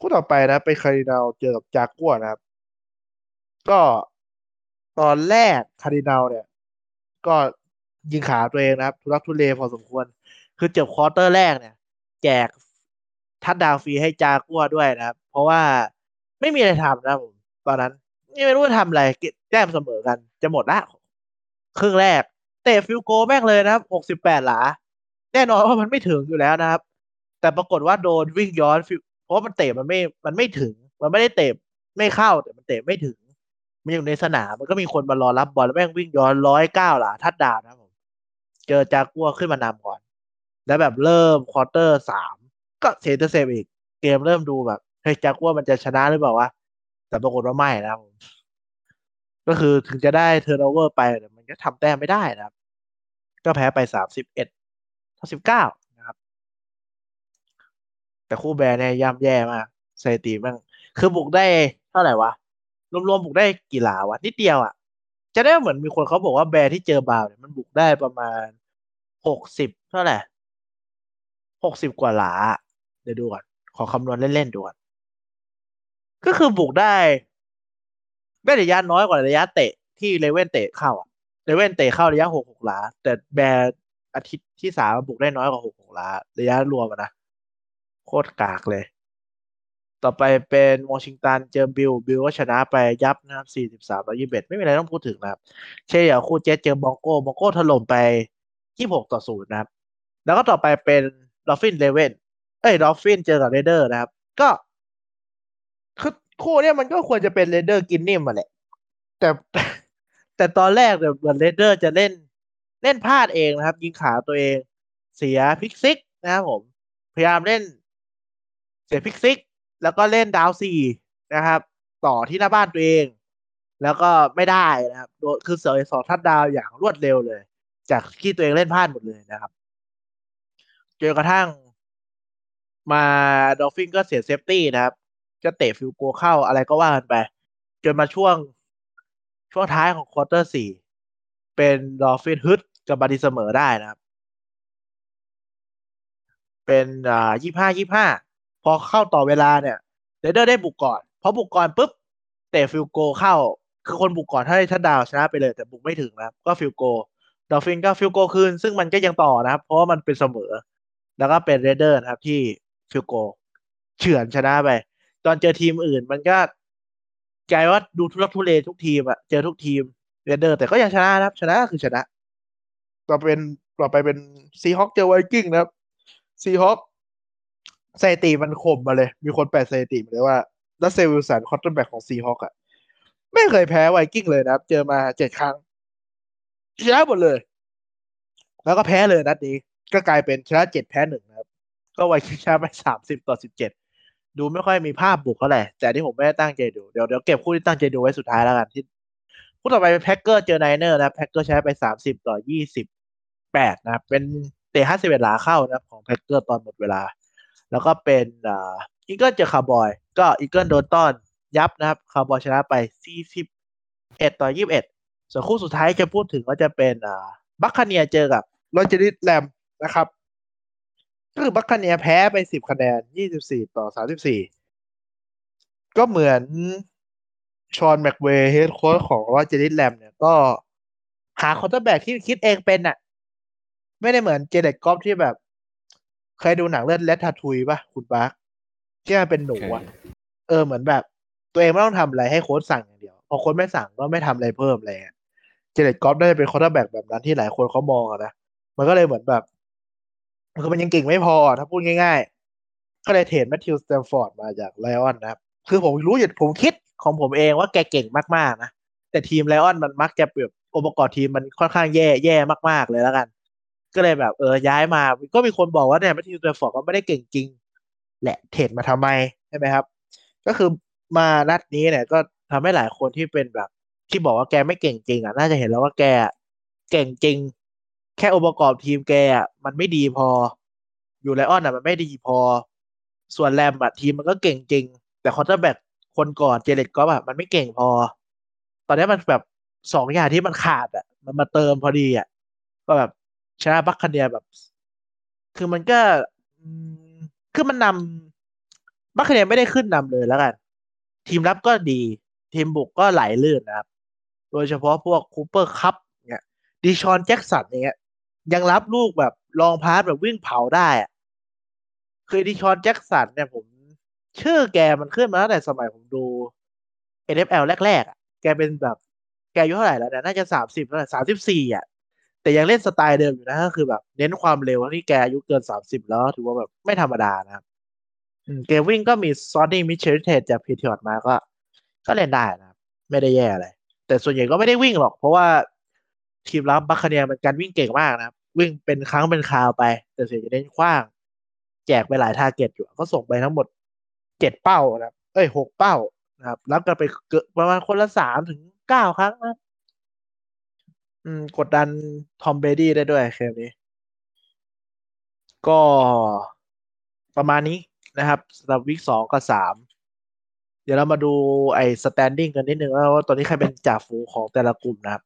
คู่ต่อไปนะไปคารินาลเจอกับจากัวนะครับ ก็ตอนแรกคารินาลเนี่ย ก็ยิงขาตัวเองนะครับ ทุรักทุเลพอสมควร คือเจ็บ quarter แรกเนี่ย แจกtouchdown ฟรีให้จากัวด้วยนะครับ เพราะว่าไม่มีอะไรทำนะผมตอนนั้นไม่รู้จะทำอะไรแต้มเสมอกัน จะหมดละครึ่งแรก เตะ field goal แม่งเลยนะครับหกสิบแปดหลา แน่นอนว่ามันไม่ถึงอยู่แล้วนะครับ แต่ปรากฏว่าโดนวิ่งย้อน เพราะมันเตะมันไม่มันไม่ถึง มันไม่ได้เตะไม่เข้าแต่มันเตะไม่ถึง มันอยู่ในสนามมันก็มีคนมารอรับบอลแล้วแม่งวิ่งย้อนร้อยเก้าหลาทัดดาวนะผม เจอจากัวขึ้นมานำก่อน แล้วแบบเริ่ม quarter สามก็ intercept อีก เกมเริ่มดูแบบเฮ้ยจากัวมันจะชนะหรือเปล่าวะแต่ปรากฏว่าไม่นะครับก็คือถึงจะได้ turnover ไปแต่มันก็ทำแต้มไม่ได้นะครับ ก็แพ้ไปสามสิบเอ็ดต่อสิบเก้า แต่คู่ Bear เนี่ยย่ำแย่มากสถิติมันคือบุกได้เท่าไหร่วะ รวมๆบุกได้กี่หลาวะ นิดเดียวอะ่ะ จะได้เหมือนมีคนเขาบอกว่าแบร์ที่เจอบาวเนี่ยมันบุกได้ประมาณหกสิบเท่าไหร่หกสิบกว่าหลา เดี๋ยวดูก่อน ขอคำนวณเล่นๆดูก่อน ก็คือบุกได้ได้ระยะน้อยกว่าระยะเตะที่เลเว่นเตะเข้าอะเลเว่นเตะเข้าระยะหกหกหลา แต่แบร์อาทิตย์ที่สามบุกได้น้อยกว่าหกหกลา ระยะรวมนะ โคตรกากเลย ต่อไปเป็นวอชิงตันเจอ Bill Bill ก็ชนะไปยับนะครับสี่สิบสามต่อยี่สิบเอ็ดไม่มีอะไรต้องพูดถึงนะครับ เช่นอย่างคู่เจสเจอ Bronco Bronco ถล่มไปยี่หกต่อศูนย์นะครับ แล้วก็ต่อไปเป็น Dolphin Raven เอ้ย Dolphin เจอกับ Raider นะครับ ก็คือคู่เนี้ยมันก็ควรจะเป็น Raider กินนิ่มมาแหละ แต่แต่ตอนแรกเนี่ยเหมือน Raider จะเล่นเล่นพลาดเองนะครับ ยิงขาตัวเองเสีย pick six นะครับผม พยายามเล่น เสีย pick six แล้วก็เล่น down สี่นะครับ ต่อที่หน้าบ้านตัวเอง แล้วก็ไม่ได้นะครับโดนคือเสียสองทัดดาวอย่างรวดเร็วเลย จากที่ตัวเองเล่นพลาดหมดเลยนะครับจนกระทั่งมา Dolphin ก็เสีย safety นะครับ ก็เตะ field goal เข้าอะไรก็ว่ากันไป จนมาช่วงช่วงท้ายของ quarter สี่เป็น Dolphin ฮึดกลับมาตีเสมอได้นะครับ เป็นอ่ายี่ห้ายี่ห้า พอเข้าต่อเวลาเนี่ย Raider ได้บุกก่อนพอบุกก่อนปุ๊บเตะ field goal เข้า คือคนบุกก่อนถ้าได้ทัดดาวชนะไปเลย แต่บุกไม่ถึงนะครับ ก็ field goal Dolphin ก็ field goal คืน ซึ่งมันก็ยังต่อนะครับ เพราะว่ามันเป็นเสมอ แล้วก็เป็น Raider นะครับที่ field goal เฉือนชนะไป ตอนเจอทีมอื่นมันก็กลายว่าดูทุรักทุเลทุกทีมอะเจอทุกทีม Raider แต่ก็ยังชนะนะครับ ชนะคือชนะ ต่อเป็นต่อไปเป็น Seahawk เจอไวกิ้งนะครับ Seahawk สถิติมันข่มมาเลย มีคนแปะสถิติมาเลยว่า Russell Wilson quarterback ของ Seahawk อะไม่เคยแพ้ไวกิ้งเลยนะครับ เจอมาเจ็ดครั้ง ชนะหมดเลย แล้วก็แพ้เลยนัดนี้ ก็กลายเป็นชนะเจ็ดแพ้หนึ่งนะครับ ก็ไวกิ้งชนะไปสามสิบต่อสิบเจ็ดดูไม่ค่อยมีภาพบุกเท่าไหร่แต่ที่ผมไม่ได้ตั้งใจดู เดี๋ยวเดี๋ยวเก็บคู่ที่ตั้งใจดูไว้สุดท้ายแล้วกันที่คู่ต่อไปเป็น Packer เจอ Niner นะ Packer ชนะไปสามสิบต่อยี่สิบแปดนะเป็นเตะห้าสิบเอ็ดหลาเข้านะของ Packer ตอนหมดเวลา แล้วก็เป็น Eagle เจอคาร์บอย ก็ Eagle โดนต้อนยับนะครับคาร์บอยชนะไปสี่สิบเอ็ดต่อยี่สิบเอ็ดส่วนคู่สุดท้ายจะพูดถึงก็จะเป็น Buccaneer เจอกับ Los Angeles Ramนะครับก็คือ Buccaneer แพ้ไปสิบคะแนนยี่สิบสี่ต่อสามสิบสี่ก็เหมือน Sean McVay head coach ของ Los Angeles Ram เนี่ยก็หา quarterback ที่คิดเองเป็นอะไม่ได้เหมือน Jared Goff ที่แบบ เคยดูหนังเรื่อง Ratatouille ป่ะคุณบาร์กที่มันเป็นหนูอะเออเหมือนแบบ ตัวเองไม่ต้องทำอะไรให้โค้ชสั่งอย่างเดียว พอโค้ชไม่สั่งก็ไม่ทำอะไรเพิ่มอะไรเงี้ยJared Goff ได้เป็น quarterback แบบนั้นที่หลายคนเขามองอะนะมันก็เลยเหมือนแบบคือมันยังเก่งไม่พอถ้าพูดง่าย ๆ ก็เลย trade Matthew Stafford มาจาก Lion นะครับ คือผมรู้อยู่ผมคิดของผมเองว่าแกเก่งมากๆนะแต่ทีม Lion มันมักจะแบบองค์ประกอบทีมมันค่อนข้างแย่แย่มากๆเลยแล้วกัน ก็เลยแบบเออย้ายมา ก็มีคนบอกว่าเนี่ย Matthew Stafford ก็ไม่ได้เก่งจริง แหละ trade มาทำไมใช่ไหมครับ ก็คือมานัดนี้เนี่ยก็ทำให้หลายคนที่เป็นแบบ ที่บอกว่าแกไม่เก่งจริงอะน่าจะเห็นแล้วว่าแกเก่งจริง แค่องค์ประกอบทีมแกอะมันไม่ดีพอ อยู่ Lion อะมันไม่ดีพอ ส่วนแรมอะทีมมันก็เก่งจริง แต่ quarterback คนก่อน Jared ก็แบบมันไม่เก่งพอ ตอนนี้มันแบบสองอย่างที่มันขาดอะ มันมาเติมพอดีอะก็แบบ ชนะ Buccaneer แบบ คือมันก็คือมันนำบัคคเนียไม่ได้ขึ้นนำเลยแล้วกัน ทีมรับก็ดี ทีมบุกก็ไหลลื่นนะครับ โดยเฉพาะพวกคูเปอร์คัพเนี่ยดิชอนแจ็คสันเนี่ยยังรับลูกแบบลองพาสแบบวิ่งเผาได้อะคือดิชอนแจ็คสันเนี่ยผม ชื่อแกมันขึ้นมาตั้งแต่สมัยผมดู NFL แรกๆอะ แกเป็นแบบ แกอายุเท่าไหร่แล้วเนี่ยน่าจะสามสิบแล้วสามสิบสี่อะ แต่ยังเล่นสไตล์เดิมอยู่นะก็คือแบบเน้นความเร็วที่แกอายุเกินสามสิบแล้วถือว่าแบบไม่ธรรมดานะครับเกมวิ่งก็มี Sony Michel trade จาก Patriot มาก็ ก็เล่นได้นะครับ ไม่ได้แย่อะไร แต่ส่วนใหญ่ก็ไม่ได้วิ่งหรอก เพราะว่าทีมรับ Buccaneer มันกันวิ่งเก่งมากนะครับ วิ่งเป็นครั้งเป็นคราวไป แต่ส่วนใหญ่เน้นขว้าง แจกไปหลาย target อยู่ ก็ส่งไปทั้งหมดเจ็ดเป้านะครับ เอ้ยหกเป้านะครับ รับกันไปเกือบประมาณคนละสามถึงเก้าครั้งนะ อืม กดดัน Tom Brady ได้ด้วยเกมนี้ ก็ประมาณนี้นะครับสำหรับ week สองกับสามเดี๋ยวเรามาดูไอ้ standing กันนิดนึงว่าตอนนี้ใครเป็นจ่าฝูงของแต่ละกลุ่มนะครับ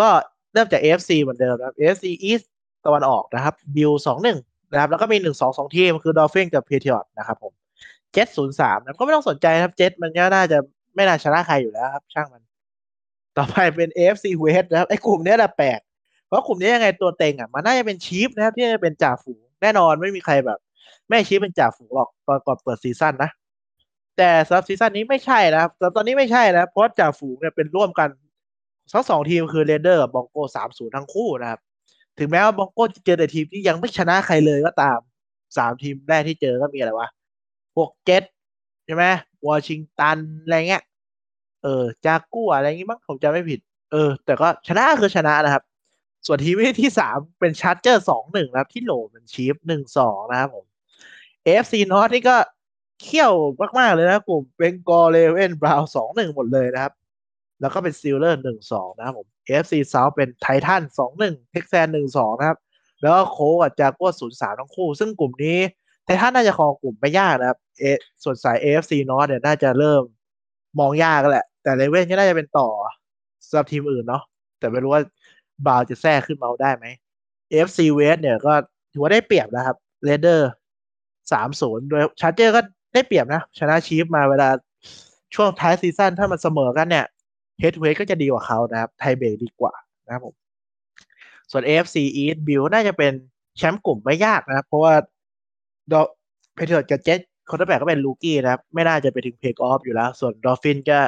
ก็เริ่มจาก AFC เหมือนเดิมนะครับ AFC East ตะวันออกนะครับ บิลสองหนึ่งนะครับ แล้วก็มีหนึ่งสองสองทีม คือ Dolphin กับ Patriot นะครับผมเจ็ดศูนย์สามนะก็ไม่ต้องสนใจครับเจ็ดมันก็น่าจะไม่น่าชนะใครอยู่แล้วครับ ช่างมัน ต่อไปเป็น AFC West นะครับไอ้กลุ่มนี้แหละแปลกเพราะกลุ่มนี้ยังไงตัวเต็งอะมันน่าจะเป็น Chiefs นะครับที่จะเป็นจ่าฝูงแน่นอนไม่มีใครแบบ ไม่ชี้เป็นจ่าฝูงหรอกตอนก่อนเปิด season นะแต่สำหรับ season นี้ไม่ใช่นะครับแต่ตอนนี้ไม่ใช่นะเพราะจ่าฝูงเนี่ยเป็นร่วมกันทั้งสองทีมคือ Raiders กับ Broncos สามศูนย์ทั้งคู่นะครับ ถึงแม้ว่า Broncos จะเจอแต่ทีมที่ยังไม่ชนะใครเลยก็ตามสามทีมแรกที่เจอก็มีอะไรวะพวกเจ็ตใช่ไหมวอชิงตันอะไรเงี้ย เออจากัวอะไรงี้มั้งผมจำไม่ผิด เออ แต่ก็ชนะคือชนะนะครับ ส่วนทีมที่สามเป็น Chargers สองหนึ่งนะครับ ที่โหล่เป็น Chiefs หนึ่งสองนะครับผม AFC North นี่ก็เขี้ยวมากๆเลยนะกลุ่มเป็นกอ Ravens Browns สองหนึ่งหมดเลยนะครับ แล้วก็เป็น Steelers หนึ่งสองนะครับผม AFC South เป็น Titans สองหนึ่ง Texans หนึ่งสองนะครับ แล้วก็ Colts กับ Jaguars ศูนย์สามทั้งคู่ ซึ่งกลุ่มนี้ Titans น่าจะครองกลุ่มไม่ยากนะครับเอส่วนสาย AFC North เนี่ยน่าจะเริ่มมองยากแหละ แต่ Ravens ก็น่าจะเป็นต่อสำหรับทีมอื่นเนาะแต่ไม่รู้ว่าบาวจะแทรกขึ้นมาได้ไหม AFC West เนี่ยก็ถือว่าได้เปรียบนะครับ Raiders สามศูนย์โดย Chargers ก็ได้เปรียบนะ ชนะ Chiefs มาเวลาช่วงท้าย season ถ้ามันเสมอกันเนี่ย head-to-head ก็จะดีกว่าเขานะครับ tiebreak ดีกว่านะครับผม ส่วน AFC East Bills น่าจะเป็นแชมป์กลุ่มไม่ยากนะครับ เพราะว่าดอเพเทอร์กับเจ็ตคนตั้งแต่ก็เป็นลูกี้นะครับ ไม่น่าจะไปถึงเพกออฟอยู่แล้ว ส่วนดอฟฟินก็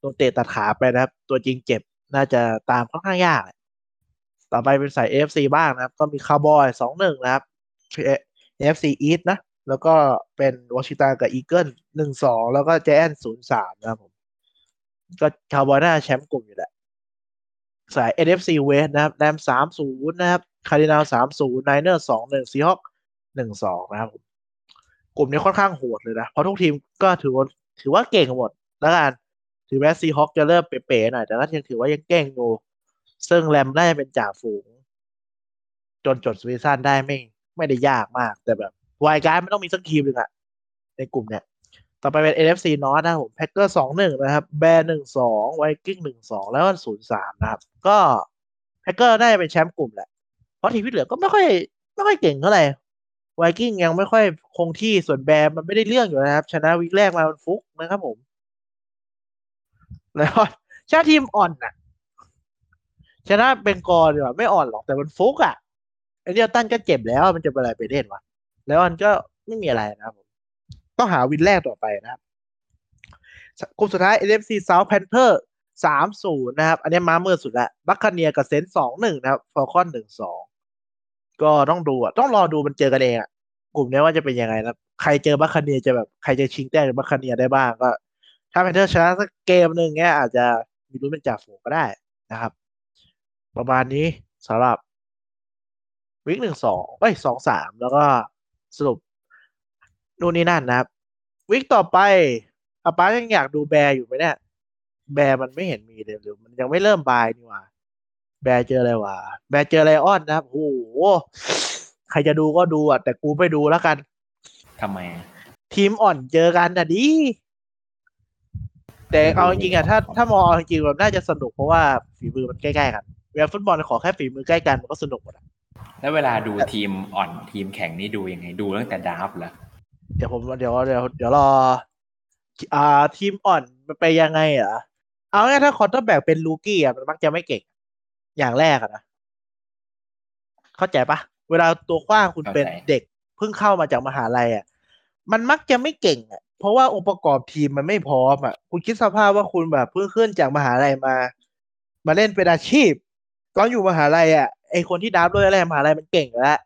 โดนเตะตัดขาไปนะครับ ตัวจริงเจ็บน่าจะตามค่อนข้างยาก ต่อไปเป็นสาย AFC บ้างนะครับ ก็มีคาร์บอยสองหนึ่งนะครับ AFC East นะ แล้วก็เป็นวอชิตันกับอีเกิลหนึ่งสองแล้วก็แจนศูนย์สามนะครับผม ก็คาร์บอยน่าแชมป์กลุ่มอยู่แหละ สาย NFC West นะครับ Rams สามศูนย์นะครับ Cardinals สามศูนย์ Niners สองหนึ่ง Seahawks หนึ่งสองนะครับผมกลุ่มนี้ค่อนข้างโหดเลยนะ เพราะทุกทีมก็ถือว่าถือว่าเก่งหมดแล้วกัน ถึงแม้ Seahawks จะเริ่มเป๋ๆหน่อยแต่ก็ยังถือว่ายังเก่งอยู่ซึ่ง Rams น่าจะเป็นจ่าฝูง จนจบ season ได้ไม่ไม่ได้ยากมาก แต่แบบ wild card ไม่ต้องมีสักทีมหนึ่งอะในกลุ่มเนี้ยต่อไปเป็น NFC North นะครับผม Packers สองหนึ่งนะครับ Bears หนึ่งสอง Vikings หนึ่งสองแล้วก็ศูนย์สามนะครับ ก็แพ็กเกอร์ได้เป็นแชมป์กลุ่มแหละ เพราะทีมที่เหลือก็ไม่ค่อยไม่ค่อยเก่งเท่าไหร่ไวกิ้งยังไม่ค่อยคงที่ส่วนแบร์มันไม่ได้เรื่องอยู่นะครับ ชนะวิกแรกมามันฟุกนะครับผม แล้วชาทีมอ่อนน่ะ ชนะเป็นกอดีกว่าไม่อ่อนหรอกแต่มันฟุกอะไอเดียตันก็เจ็บแล้วมันจะเป็นอะไรไปเล่นวะแล้วมันก็ไม่มีอะไรนะครับต้องหาวินแรกต่อไปนะครับกลุ่มสุดท้าย NFC South Panther สามศูนย์นะครับ อันนี้มาเหนือสุดละ Buccaneers กับ Saints สองหนึ่งนะครับ Falcons หนึ่งสองก็ต้องดูอะ ต้องรอดูมันเจอกันเองอะ กลุ่มนี้ว่าจะเป็นยังไงนะ ใครเจอ Buccaneers จะแบบ ใครจะชิงแต้มจาก Buccaneers ได้บ้างก็ ถ้า Panthers ชนะสักเกมหนึ่งเงี้ยอาจจะมีลุ้นเป็นจ่าฝูงก็ได้นะครับ ประมาณนี้สำหรับ week หนึ่งสองเอ้ยสองสามแล้วก็สรุปนู่นนี่นั่นนะครับ week ต่อไปอาป้ายังอยากดู Bears อยู่ไหมเนี่ย Bears มันไม่เห็นมีเลยหรือมันยังไม่เริ่ม bye นี่หว่า Bears เจออะไรวะ Bears เจอ Lions นะครับโอ้โหใครจะดูก็ดูอะแต่กูไม่ดูแล้วกันทำไม ทีมอ่อนเจอกันอะดี แต่เอาจริงๆอะถ้าถ้ามองจริงๆแบบน่าจะสนุกเพราะว่าฝีมือมันใกล้ๆกันเวลาฟุตบอลขอแค่ฝีมือใกล้กันมันก็สนุกหมดอะแล้วเวลาดูทีมอ่อนทีมแข็งนี่ดูยังไงดูตั้งแต่ draft เหรอเดี๋ยวผมเดี๋ยวเดี๋ยวเดี๋ยวรอ อ่าทีมอ่อนมันไปยังไงอะเอาง่ายๆถ้า quarterback เป็น rookie อะมันมักจะไม่เก่ง อย่างแรกอะนะเข้าใจปะเวลาตัวขว้างคุณเป็นเด็กเพิ่งเข้ามาจากมหาลัยอะ มันมักจะไม่เก่งอะ เพราะว่าองค์ประกอบทีมมันไม่พร้อมอะคุณคิดสภาพว่าคุณแบบเพิ่งขึ้นจากมหาลัยมา มาเล่นเป็นอาชีพ ตอนอยู่มหาลัยอะไอคนที่ดับด้วยอะไรมหาลัยมันเก่งแล้ว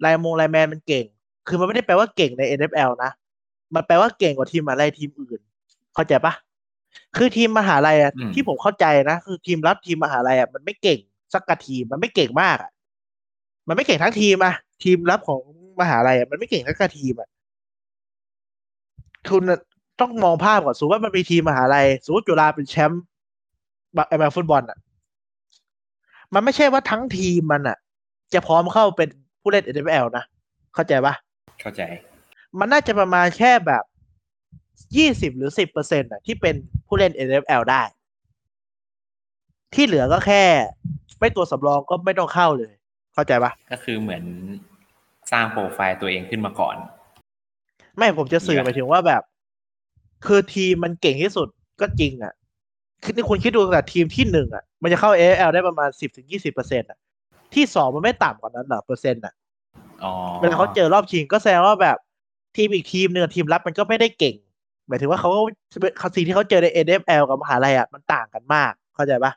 ไลมงไลแมนมันเก่ง คือมันไม่ได้แปลว่าเก่งใน NFL นะ มันแปลว่าเก่งกว่าทีมมหาลัยทีมอื่น เข้าใจปะคือทีมมหาลัยอะที่ผมเข้าใจนะคือทีมรับทีมมหาลัยอะมันไม่เก่งสักกะทีมมันไม่เก่งมากอะมันไม่เก่งทั้งทีมอะทีมรับของมหาลัยอะมันไม่เก่งทั้งกะทีมอะ คุณต้องมองภาพก่อนสมมติว่ามันมีทีมมหาลัยสมมติจุฬาเป็นแชมป์ไอมาฟุตบอลอะ มันไม่ใช่ว่าทั้งทีมมันอะ จะพร้อมเข้าเป็นผู้เล่น NFL นะ เข้าใจปะเข้าใจ มันน่าจะประมาณแค่แบบยี่สิบหรือสิบเปอร์เซ็นต์อะที่เป็นผู้เล่น NFL ได้ ที่เหลือก็แค่ ไม่ตัวสำรองก็ไม่ต้องเข้าเลย เข้าใจปะก็คือเหมือนสร้างโปรไฟล์ตัวเองขึ้นมาก่อน ไม่ผมจะสื่อหมายถึงว่าแบบ คือทีมมันเก่งที่สุดก็จริงอะคือที่คุณคิดดูแต่ทีมที่หนึ่งอะ มันจะเข้า AFL ได้ประมาณสิบถึงยี่สิบเปอร์เซ็นต์อะ ที่สองมันไม่ต่ำกว่านั้นเหรอเปอร์เซ็นต์อะอ๋อเวลาเขาเจอรอบชิงก็แสดงว่าแบบทีมอีกทีมหนึ่งทีมรับมันก็ไม่ได้เก่ง หมายถึงว่าเขาเขาสิ่งที่เขาเจอใน NFL กับมหาลัยอะมันต่างกันมาก เข้าใจปะ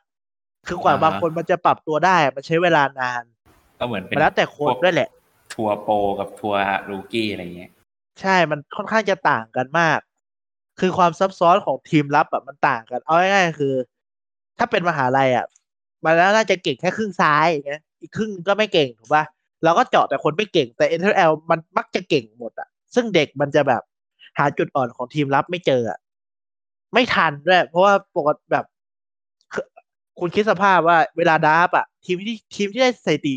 คือกว่าบางคนมันจะปรับตัวได้มันใช้เวลานาน ก็เหมือนเป็นมันแล้วแต่คนด้วยแหละ ทัวร์โปรกับทัวร์ลูกี้อะไรเงี้ย ใช่มันค่อนข้างจะต่างกันมาก คือความซับซ้อนของทีมรับอะมันต่างกัน เอาง่ายๆคือ ถ้าเป็นมหาลัยอะ มันแล้วน่าจะเก่งแค่ครึ่งซ้ายอย่างเงี้ยอีกครึ่งก็ไม่เก่งถูกป่ะเราก็เจาะแต่คนไม่เก่งแต่ NFL มันมักจะเก่งหมดอะ ซึ่งเด็กมันจะแบบหาจุดอ่อนของทีมรับไม่เจออะไม่ทันด้วยเพราะว่าปกติแบบ คุณคิดสภาพว่าเวลา draft อะ ทีมที่ทีมที่ได้สถิติ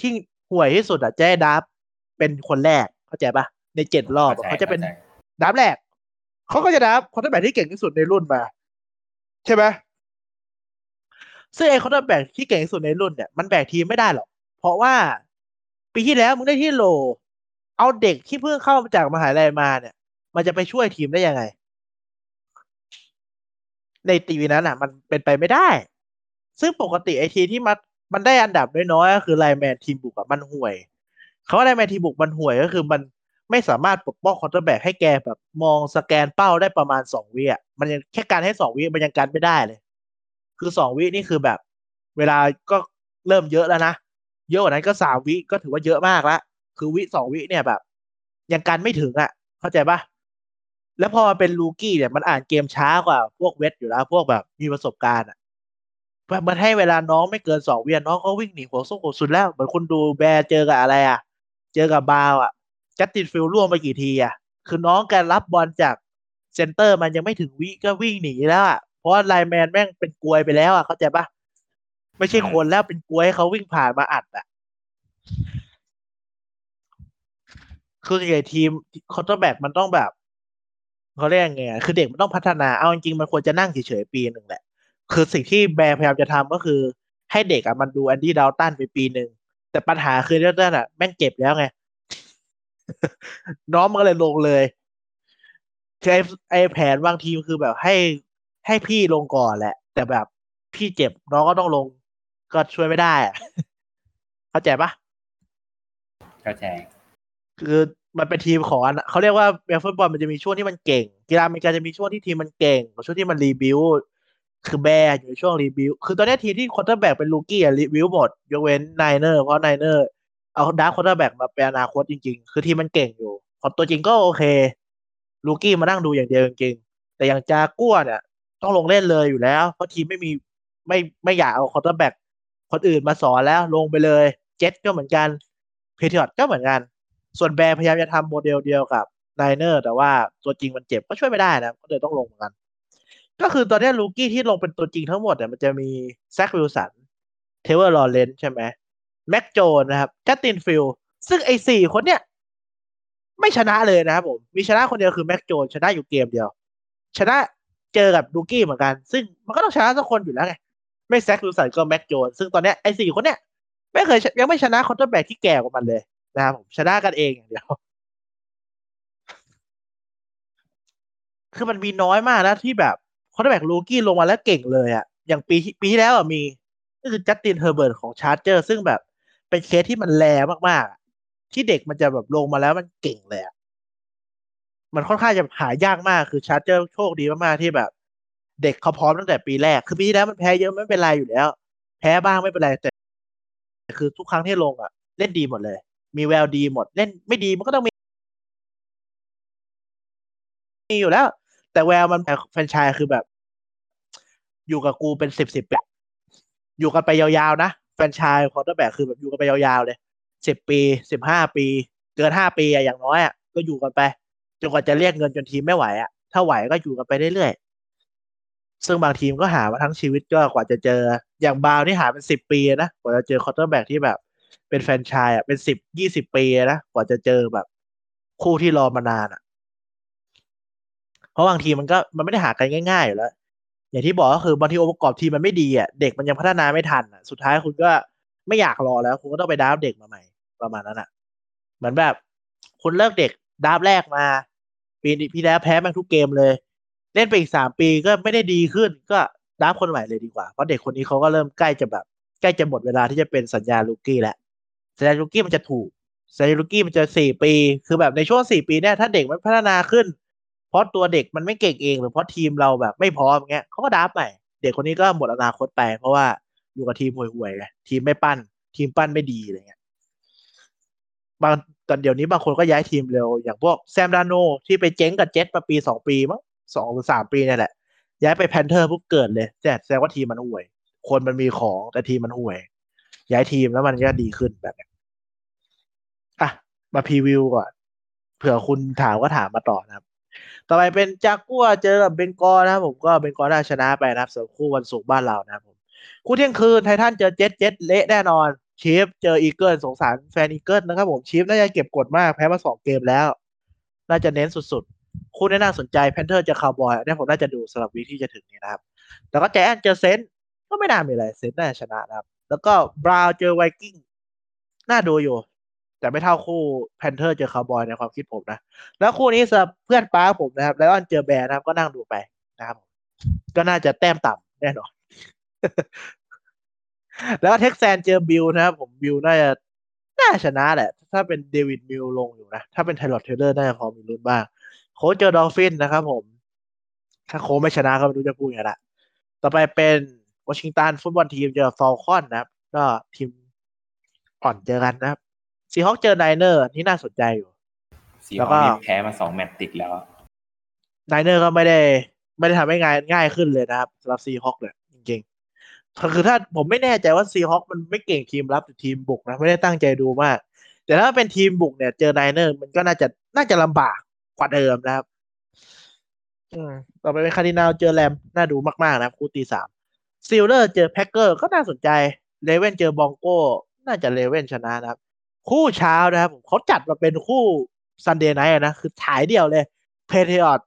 ที่ห่วยที่สุดอะจะได้ draft เป็นคนแรกเข้าใจปะ ในเจ็ดรอบอะเขาจะเป็นอันดับแรกเขาก็จะ draft quarterback ที่เก่งที่สุดในรุ่นมา ใช่ไหมซึ่งไอ้ quarterback ที่เก่งที่สุดในรุ่นเนี่ยมันแบกทีมไม่ได้หรอก เพราะว่าปีที่แล้วมึงได้ที่โหล่ เอาเด็กที่เพิ่งเข้ามาจากมหาลัยมาเนี่ย มันจะไปช่วยทีมได้ยังไง ในตีวีนั้นอะ มันเป็นไปไม่ได้ ซึ่งปกติไอทีมที่มันมันได้อันดับน้อยๆก็คือ lineman ทีมบุกอะมันห่วยเขาว่า lineman ทีมบุกมันห่วยก็คือมัน ไม่สามารถปกป้อง quarterback ให้แกแบบมองสแกนเป้าได้ประมาณสองวิอะมันยังแค่การให้สองวิมันยังกันไม่ได้เลย คือสองวินี่คือแบบ เวลาก็เริ่มเยอะแล้วนะเยอะกว่านั้นก็สามวิก็ถือว่าเยอะมากละคือวิสองวิเนี่ยแบบ ยังกันไม่ถึงอะ เข้าใจปะแล้วพอมาเป็น rookie เนี่ยมันอ่านเกมช้ากว่าพวก vet อยู่แล้ว พวกแบบมีประสบการณ์อะมันให้เวลาน้องไม่เกินสองวิน้องก็วิ่งหนีหัวซุกหัวซุนแล้วเหมือนคุณดู Bears เจอกับอะไรอะ เจอกับ Browns อะ Justin Fields ร่วงไปกี่ทีอะ คือน้องแกรับบอลจาก center มันยังไม่ถึงวิก็วิ่งหนีแล้วอะ เพราะ lineman แม่งเป็นกรวยไปแล้วอะ เข้าใจปะไม่ใช่คนแล้วเป็นกรวยเขาวิ่งผ่านมาอัดอะ คือไอ้ทีม quarterback มันต้องแบบเขาเรียกไงคือเด็กมันต้องพัฒนา เอาจริงๆมันควรจะนั่งเฉยๆปีหนึ่งแหละ คือสิ่งที่ Bear พยายามจะทำก็คือ ให้เด็กอะมันดู Andy Dalton ไปปีหนึ่ง แต่ปัญหาคือดาวตันอะ แม่งเจ็บแล้วไง น้องมันก็เลยลงเลยคือไอ้ไอ้แผนบางทีมคือแบบให้ให้พี่ลงก่อนแหละ แต่แบบพี่เจ็บน้องก็ต้องลง ก็ช่วยไม่ได้อะเข้าใจปะเข้าใจ คือมันเป็นทีมของอันเขาเรียกว่าเบลฟุตบอลมันจะมีช่วงที่มันเก่ง กีฬาอเมริกาจะมีช่วงที่ทีมมันเก่งกับช่วงที่มัน rebuild คือ Bear อยู่ในช่วง rebuild คือตอนนี้ทีมที่ quarterback เป็น rookie อะ rebuild หมด ยกเว้น Niner เพราะ Niner เอา draft quarterback มาเป็นอนาคตจริง ๆ คือทีมมันเก่งอยู่พอตัวจริงก็โอเค rookie มานั่งดูอย่างเดียวจริงๆแต่อย่างจากัวเนี่ย ต้องลงเล่นเลยอยู่แล้ว เพราะทีมไม่มีไม่ไม่อยากเอา quarterback คนอื่นมาสอนแล้วลงไปเลย เจ็ตก็เหมือนกัน Patriot ก็เหมือนกัน ส่วน Bear พยายามจะทำโมเดลเดียวกับ Niner แต่ว่าตัวจริงมันเจ็บก็ช่วยไม่ได้นะก็เลยต้องลงเหมือนกัน ก็คือตอนนี้ rookie ที่ลงเป็นตัวจริงทั้งหมดเนี่ยมันจะมี Zach Wilson Trevor Lawrence ใช่ไหม Mac Jones นะครับ Justin Fields ซึ่งไอ้สี่คนเนี่ย ไม่ชนะเลยนะครับผม มีชนะคนเดียวคือ Mac Jones ชนะอยู่เกมเดียว ชนะเจอกับ rookie เหมือนกัน ซึ่งมันก็ต้องชนะสักคนอยู่แล้วไง ไม่ Zach Wilson ก็ Mac Jones ซึ่งตอนเนี้ยไอ้สี่คนเนี่ย ไม่เคยยังไม่ชนะ quarterback ที่แก่กว่ามันเลยนะครับผมชนะกันเองอย่างเดียวคือมันมีน้อยมากนะที่แบบ quarterback rookie ลงมาแล้วเก่งเลยอะอย่างปีปีที่แล้วอะมีก็คือ Justin Herbert ของ Charger ซึ่งแบบ เป็นเคสที่มัน rare มากๆ ที่เด็กมันจะแบบลงมาแล้วมันเก่งเลยอะมันค่อนข้างจะหายากมากคือ Charger โชคดีมากๆที่แบบ เด็กเขาพร้อมตั้งแต่ปีแรก คือปีแล้วมันแพ้เยอะไม่เป็นไรอยู่แล้ว แพ้บ้างไม่เป็นไรแต่คือทุกครั้งที่ลงอะเล่นดีหมดเลย มีแววดีหมด เล่นไม่ดีมันก็ต้องมีมีอยู่แล้ว แต่แววมันแฟนชายคือแบบ อยู่กับกูเป็นสิบสิบปีอยู่กันไปยาวๆนะ franchise quarterback คือแบบอยู่กันไปยาวๆเลยสิบปีสิบห้าปี เกินห้าปีอะอย่างน้อยอะก็อยู่กันไปจนกว่าจะเรียกเงินจนทีมไม่ไหวอะถ้าไหวก็อยู่กันไปเรื่อยๆซึ่งบางทีมก็หามาทั้งชีวิตก็กว่าจะเจออย่างบาวนี่หาเป็นสิบปีนะกว่าจะเจอ quarterback ที่แบบ เป็นแฟนชายอะเป็นสิบยี่สิบปีนะกว่าจะเจอแบบ คู่ที่รอมานานอะเพราะบางทีมันก็มันไม่ได้หากันง่ายๆอยู่แล้ว อย่างที่บอกก็คือบางทีองค์ประกอบทีมมันไม่ดีอะเด็กมันยังพัฒนาไม่ทันอะสุดท้ายคุณก็ไม่อยากรอแล้ว คุณก็ต้องไป draft เด็กมาใหม่ ประมาณนั้นอะเหมือนแบบ คุณเลือกเด็ก draft แรกมา ปีนี้พี่แล้วแพ้แม่งทุกเกมเลย เล่นไปอีกสามปีก็ไม่ได้ดีขึ้น ก็ draft คนใหม่เลยดีกว่าเพราะเด็กคนนี้เขาก็เริ่มใกล้จะแบบ ใกล้จะหมดเวลาที่จะเป็นสัญญา rookie แล้วสัญญา rookie มันจะถูกไอ้ rookie มันจะสี่ปี คือแบบในช่วงสี่ปีเนี่ยถ้าเด็กมันพัฒนาขึ้น เพราะตัวเด็กมันไม่เก่งเองหรือเพราะทีมเราแบบไม่พร้อมเงี้ยเขาก็ draft ใหม่เด็กคนนี้ก็หมดอนาคตไป เพราะว่าอยู่กับทีมห่วยๆไงทีมไม่ปั้น ทีมปั้นไม่ดีอะไรเงี้ยบางตอนเดี๋ยวนี้บางคนก็ย้ายทีมเร็ว อย่างพวก Sam Darnold ที่ไปเจ๊งกับเจ็ตมาปีสองปีมั้งสองหรือสามปีนี่แหละ ย้ายไป Panther ปุ๊บเกิดเลยแต่แสดงว่าทีมมันห่วย คนมันมีของแต่ทีมมันห่วย ย้ายทีมแล้วมันก็ดีขึ้นแบบนี้อะมา preview ก่อนเผื่อคุณถามก็ถามมาต่อนะครับ ต่อไปเป็นจากัวเจอกับ Bengal นะครับผมก็ Bengal ได้ชนะไปนะครับสำหรับคู่วันศุกร์บ้านเรานะครับผมคู่เที่ยงคืนไททันเจอ Jet Jet เละแน่นอน Chief เจอ Eagle สงสารแฟน Eagle นะครับผม Chief น่าจะเก็บกดมากแพ้มาสองเกมแล้ว น่าจะเน้นสุดๆ คู่นี้น่าสนใจ Panther เจอคาวบอยเนี่ยผมน่าจะดูสำหรับวีที่จะถึงนี้นะครับ แล้วก็ Giant เจอ Saint ก็ไม่น่ามีอะไร Saint น่าจะชนะนะครับ แล้วก็ Brown เจอไวกิ้งน่าดูอยู่ แต่ไม่เท่าคู่ Panther เจอคาวบอยในความคิดผมนะ แล้วคู่นี้สำหรับเพื่อนป้าผมนะครับ Lion เจอ Bear นะครับ ก็นั่งดูไปนะครับ ก็น่าจะแต้มต่ำแน่นอน แล้ว Texan เจอบิลนะครับ ผมบิลน่าจะน่าชนะแหละ ถ้าเป็น Davis Mills ลงอยู่นะ ถ้าเป็น Tyrod Taylor น่าจะพอมีลุ้นบ้าง Colt เจอ Dolphin นะครับผม ถ้าโค้ชไม่ชนะก็ไม่รู้จะพูดยังไงละต่อไปเป็น Washington Football Team เจอ Falcon นะครับ ก็ทีมอ่อนเจอกันนะครับ Seahawk เจอ Niner นี่น่าสนใจอยู่แล้ว Seahawk ก็นี่แพ้มาสองแมตช์ติดแล้ว Niner ก็ไม่ได้ ไม่ได้ทำให้ง่ายง่ายขึ้นเลยนะครับสำหรับ Seahawk เนี่ยจริงๆคือถ้าผมไม่แน่ใจว่า Seahawk มันไม่เก่งทีมรับหรือทีมบุกนะไม่ได้ตั้งใจดูมากแต่ถ้าเป็นทีมบุกเนี่ย เจอ Niner มันก็น่าจะน่าจะลำบากกว่าเดิมนะครับ อืมต่อไปเป็นคาร์ดินาลเจอแรมน่าดูมากๆนะครับคู่ตีสาม Steeler เจอ Packer ก็น่าสนใจ Raven เจอ Bronco น่าจะ Raven ชนะนะครับ คู่เช้านะครับผมเขาจัดมาเป็นคู่ Sunday Night นะ คือถ่ายเดียวเลย Patriot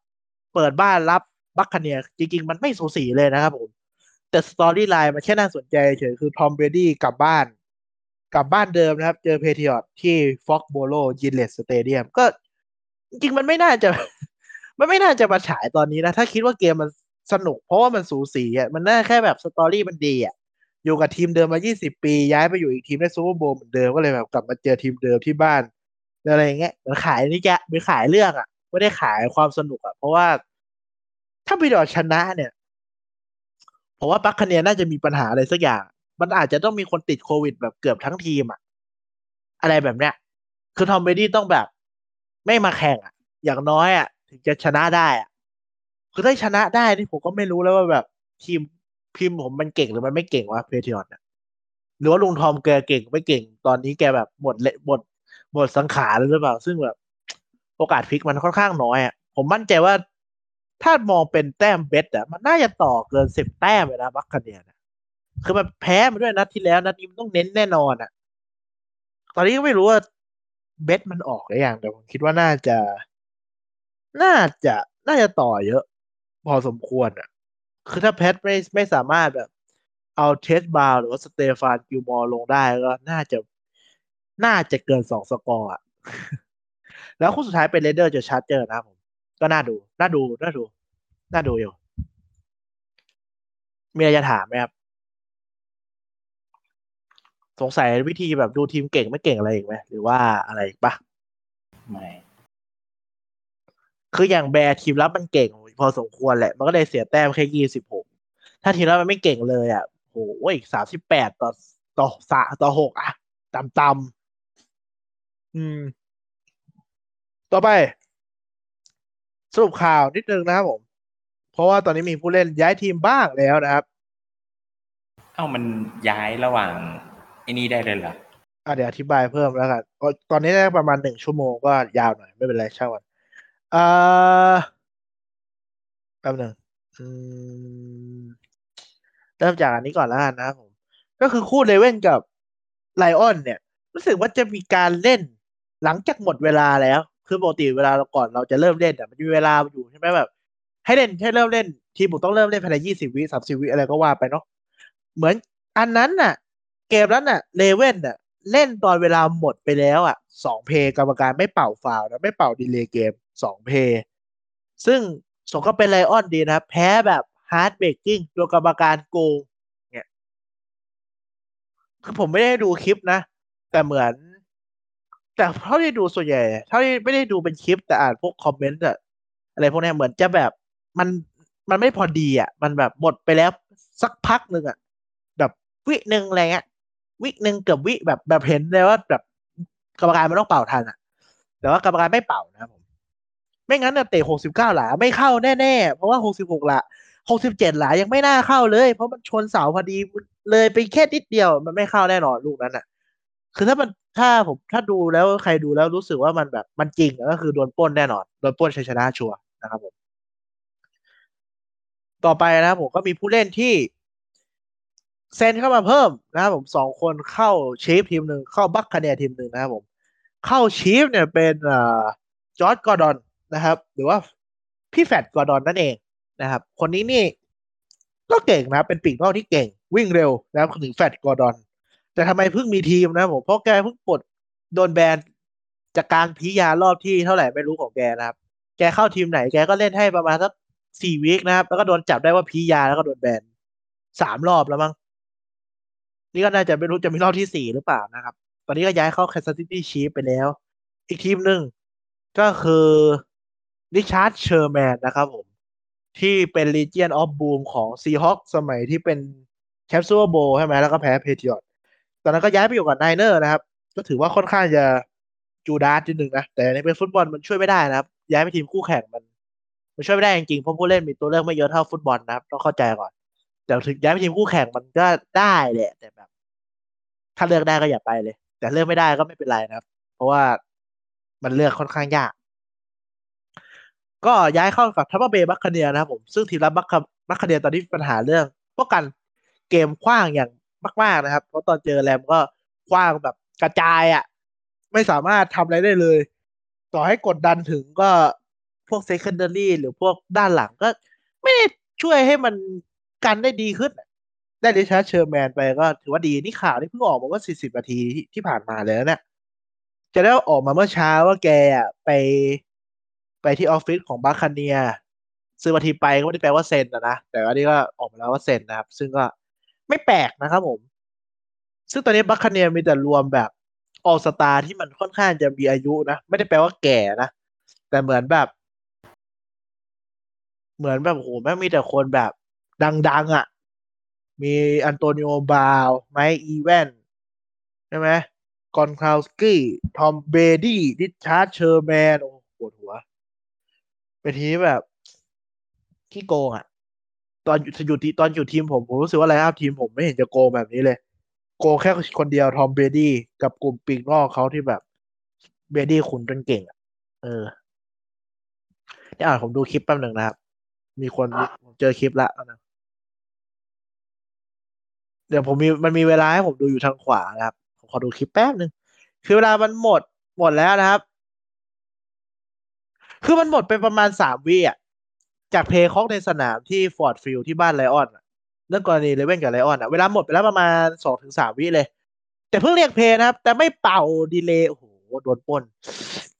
เปิดบ้านรับ Buccaneer จริง ๆ มันไม่สูสีเลยนะครับผม แต่ storyline มันแค่น่าสนใจเฉยคือ Tom Brady กลับบ้าน กลับบ้านเดิมนะครับ เจอ Patriot ที่ Foxborough Gillette Stadium ก็ จริงมันไม่น่าจะ มันไม่น่าจะมาฉายตอนนี้นะ ถ้าคิดว่าเกมมันสนุกเพราะว่ามันสูสีอะมันน่าแค่แบบ story มันดีอะ อยู่กับทีมเดิมมา 20 ปี ย้ายไปอยู่อีกทีมได้ Super Bowl เหมือนเดิมก็เลยแบบกลับมาเจอทีมเดิมที่บ้านอะไรอย่างเงี้ยมันขายนี่แกมันขายเรื่องอะไม่ได้ขายความสนุกอะ เพราะว่าถ้า Patriots ชนะเนี่ยผมว่า Buccaneers น่าจะมีปัญหาอะไรสักอย่าง มันอาจจะต้องมีคนติดโควิดแบบเกือบทั้งทีมอะอะไรแบบเนี้ย คือ Tom Brady ต้องแบบ ไม่มาแข่งอะอย่างน้อยอะถึงจะชนะได้อะคือถ้าชนะได้นี่ผมก็ไม่รู้แล้วว่าแบบทีม พิมพ์ผมมันเก่งหรือมันไม่เก่งวะ Patriots หรือว่าลุงทอมแกเก่งไม่เก่ง ตอนนี้แกแบบหมดเละหมดหมดสังขารหรือเปล่า ซึ่งแบบ โอกาสพลิกมันค่อนข้างน้อยอะผมมั่นใจว่าถ้ามองเป็นแต้ม bet อะมันน่าจะต่อเกินสิบแต้มเลยนะ Buccaneers นะคือมันแพ้มาด้วยนัดที่แล้วนัดนี้มันต้องเน้นแน่นอนอะ ตอนนี้ก็ไม่รู้ว่า bet มันออกหรือยังแต่ผมคิดว่าน่าจะ น่าจะน่าจะต่อเยอะ พอสมควรอะ คือถ้า Pats ไม่ไม่สามารถแบบ เอาเทสบาร์หรือว่า Stephon Gilmore ลงได้ก็น่าจะน่าจะเกินสองสกอร์อะแล้วคู่สุดท้ายเป็น Raiders จะ Chargers นะครับผม ก็น่าดู น่าดู น่าดู น่าดูอยู่ มีอะไรจะถามไหมครับ สงสัยวิธีแบบดูทีมเก่งไม่เก่งอะไรอีกไหมหรือว่าอะไรอีกปะไม่ คืออย่างแบร์ทีมรับมันเก่ง พอสมควรแหละ มันก็เลยเสียแต้มแค่ยี่สิบหกถ้าทีมรับมันไม่เก่งเลยอะโหอีกสามสิบแปดต่อต่อสาต่อหกอะต่ำต่ำอืม ต่อไป สรุปข่าวนิดนึงนะครับผม เพราะว่าตอนนี้มีผู้เล่นย้ายทีมบ้างแล้วนะครับ เอ้ามันย้ายระหว่างไอ้นี่ได้เลยเหรออะเดี๋ยวอธิบายเพิ่มแล้วกันก็ตอนนี้ได้ประมาณหนึ่งชั่วโมงก็ยาวหน่อย ไม่เป็นไรช่างมันเอ่อ แป๊บหนึ่งอืมเริ่มจากอันนี้ก่อนแล้วกันนะผม ก็คือคู่เลเว่นกับไลออนเนี่ย รู้สึกว่าจะมีการเล่นหลังจากหมดเวลาแล้ว คือปกติเวลาเราก่อนเราจะเริ่มเล่นอะมันมีเวลาอยู่ใช่ไหมแบบ ให้เล่นให้เริ่มเล่น ทีมผมต้องเริ่มเล่นภายในยี่สิบวิสามสิบวิอะไรก็ว่าไปเนาะเหมือนอันนั้นน่ะ เกมนั้นน่ะ Ravens น่ะ เล่นตอนเวลาหมดไปแล้วอะสอง play กรรมการไม่เป่าฟาวล์นะไม่เป่า delay game สอง play ซึ่ง สมก็เป็น Lions ดีนะครับ แพ้แบบ heartbreaking โดยกรรมการโกงเนี่ยคือผมไม่ได้ดูคลิปนะ แต่เหมือน แต่เท่าที่ดูส่วนใหญ่เท่าที่ไม่ได้ดูเป็นคลิป แต่อ่านพวกคอมเมนต์อะอะไรพวกนี้เหมือนจะแบบมันมันไม่พอดีอะมันแบบหมดไปแล้วสักพักหนึ่งอะแบบวิหนึ่งอะไรเงี้ยวิหนึ่งเกือบวิแบบแบบเห็นเลยว่าแบบกรรมการมันต้องเป่าทันอะแต่ว่ากรรมการไม่เป่านะครับผม ไม่งั้นเนี่ยเตะหกสิบเก้าหลาไม่เข้าแน่ๆ เพราะว่าหกสิบหกหลาหกสิบเจ็ดหลายังไม่น่าเข้าเลย เพราะมันชนเสาพอดีเลยไปแค่นิดเดียว มันไม่เข้าแน่นอนลูกนั้นอะ คือถ้ามันถ้าผมถ้าดูแล้วใครดูแล้วรู้สึกว่ามันแบบมันจริงก็คือโดนปล้นแน่นอนโดนปล้นชัยชนะชัวร์นะครับผมต่อไปนะผมก็มีผู้เล่นที่เซ็นเข้ามาเพิ่มนะครับผมสองคนเข้า Chiefs ทีมหนึ่งเข้า Buccaneers ทีมหนึ่งนะครับผม เข้า Chiefs เนี่ยเป็นอ่า Josh Gordon นะครับ หรือว่าพี่ Flash Gordon นั่นเองนะครับ คนนี้นี่ก็เก่งนะเป็นปีกนอกที่เก่ง วิ่งเร็วนะครับถึง Flash Gordon แต่ทำไมเพิ่งมีทีมนะผมเพราะแกเพิ่งปลดโดนแบนจากการพี้ยารอบที่เท่าไหร่ไม่รู้ของแกนะครับ แกเข้าทีมไหนแกก็เล่นให้ประมาณสักสี่ week นะครับ แล้วก็โดนจับได้ว่าพี้ยาแล้วก็โดนแบนสามรอบแล้วมั้งนี่ก็น่าจะไม่รู้จะมีรอบที่สี่หรือเปล่านะครับ ตอนนี้ก็ย้ายเข้า Kansas City Chiefs ไปแล้ว อีกทีมหนึ่งก็คือ Richard Sherman นะครับผม ที่เป็น Legion of Boom ของ Seahawks สมัยที่เป็นแชมป์ซูเปอร์โบใช่ไหมแล้วก็แพ้ Patriots ตอนนั้นก็ย้ายไปอยู่กับ Niners นะครับ ก็ถือว่าค่อนข้างจะ Judas นิดนึงนะ แต่ในเป็นฟุตบอลมันช่วยไม่ได้นะครับ ย้ายไปทีมคู่แข่งมัน มันช่วยไม่ได้จริงๆเพราะผู้เล่นมีตัวเลือกไม่เยอะเท่าฟุตบอลนะครับต้องเข้าใจก่อนแต่ถึงย้ายไปทีมคู่แข่งมันก็ได้แหละแต่แบบ ถ้าเลือกได้ก็อย่าไปเลย แต่เลือกไม่ได้ก็ไม่เป็นไรนะครับ เพราะว่ามันเลือกค่อนข้างยาก ก็ย้ายเข้ากับ Tampa Bay Buccaneers นะครับผม ซึ่งทีมรับบัค Buccaneers ตอนนี้ปัญหาเรื่องป้องกันเกมขว้างอย่างมาก ๆนะครับ เพราะตอนเจอ Rams ก็ขว้างแบบกระจายอะ่ะ ไม่สามารถทำอะไรได้เลย ต่อให้กดดันถึงก็พวก secondary หรือพวกด้านหลังก็ ไม่ได้ช่วยให้มันกันได้ดีขึ้น ได้ Richard Sherman ไปก็ถือว่าดี นี่ข่าวนี่เพิ่งออกมาว่า 40 นาทีที่ที่ผ่านมาเลยนะเนี่ยจะได้ออกมาเมื่อเช้าว่าแกอะไป ไปที่ออฟฟิศของ Buccaneers ซึ่งบางทีไปก็ไม่ได้แปลว่าเซ็นนะนะ แต่อันนี้ก็ออกมาแล้วว่าเซ็นนะครับ ซึ่งก็ไม่แปลกนะครับผม ซึ่งตอนนี้ Buccaneers มีแต่รวมแบบ all-star ที่มันค่อนข้างจะมีอายุนะ ไม่ได้แปลว่าแก่นะ แต่เหมือนแบบ เหมือนแบบโหแม่งมีแต่คนแบบดัง ๆอะ่ะ มี Antonio Brown Mike Evansใช่ไหม Gronkowski Tom Brady Richard Sherman โอ้ปวดหัว เป็นทีมแบบขี้โกงอะ่ะ ตอนอยู่ทีตอนอยู่ทีมผมผมรู้สึกว่า lineup ทีมผมไม่เห็นจะโกงแบบนี้เลย โกงแค่คนเดียว Tom Brady กับกลุ่มปีกนอกเขาที่แบบ Brady ขุนจนเก่งอะ เออเดี๋ยวอ่านผมดูคลิปแป๊บหนึ่งนะครับ มีคนผมเจอคลิปละนะเดี๋ยวผมมีมันมีเวลาให้ผมดูอยู่ทางขวานะครับ ผมขอดูคลิปแป๊บหนึ่งคือเวลามันหมดหมดแล้วนะครับ คือมันหมดไปประมาณสามวิอะ จาก play clock ในสนามที่ Ford Field ที่บ้าน Lions เรื่องกรณี Ravens กับ Lions อะ เวลาหมดไปแล้วประมาณสองถึงสามวิเลย แต่เพิ่งเรียก play นะครับ แต่ไม่เป่า delay โอ้โหโดนปล้น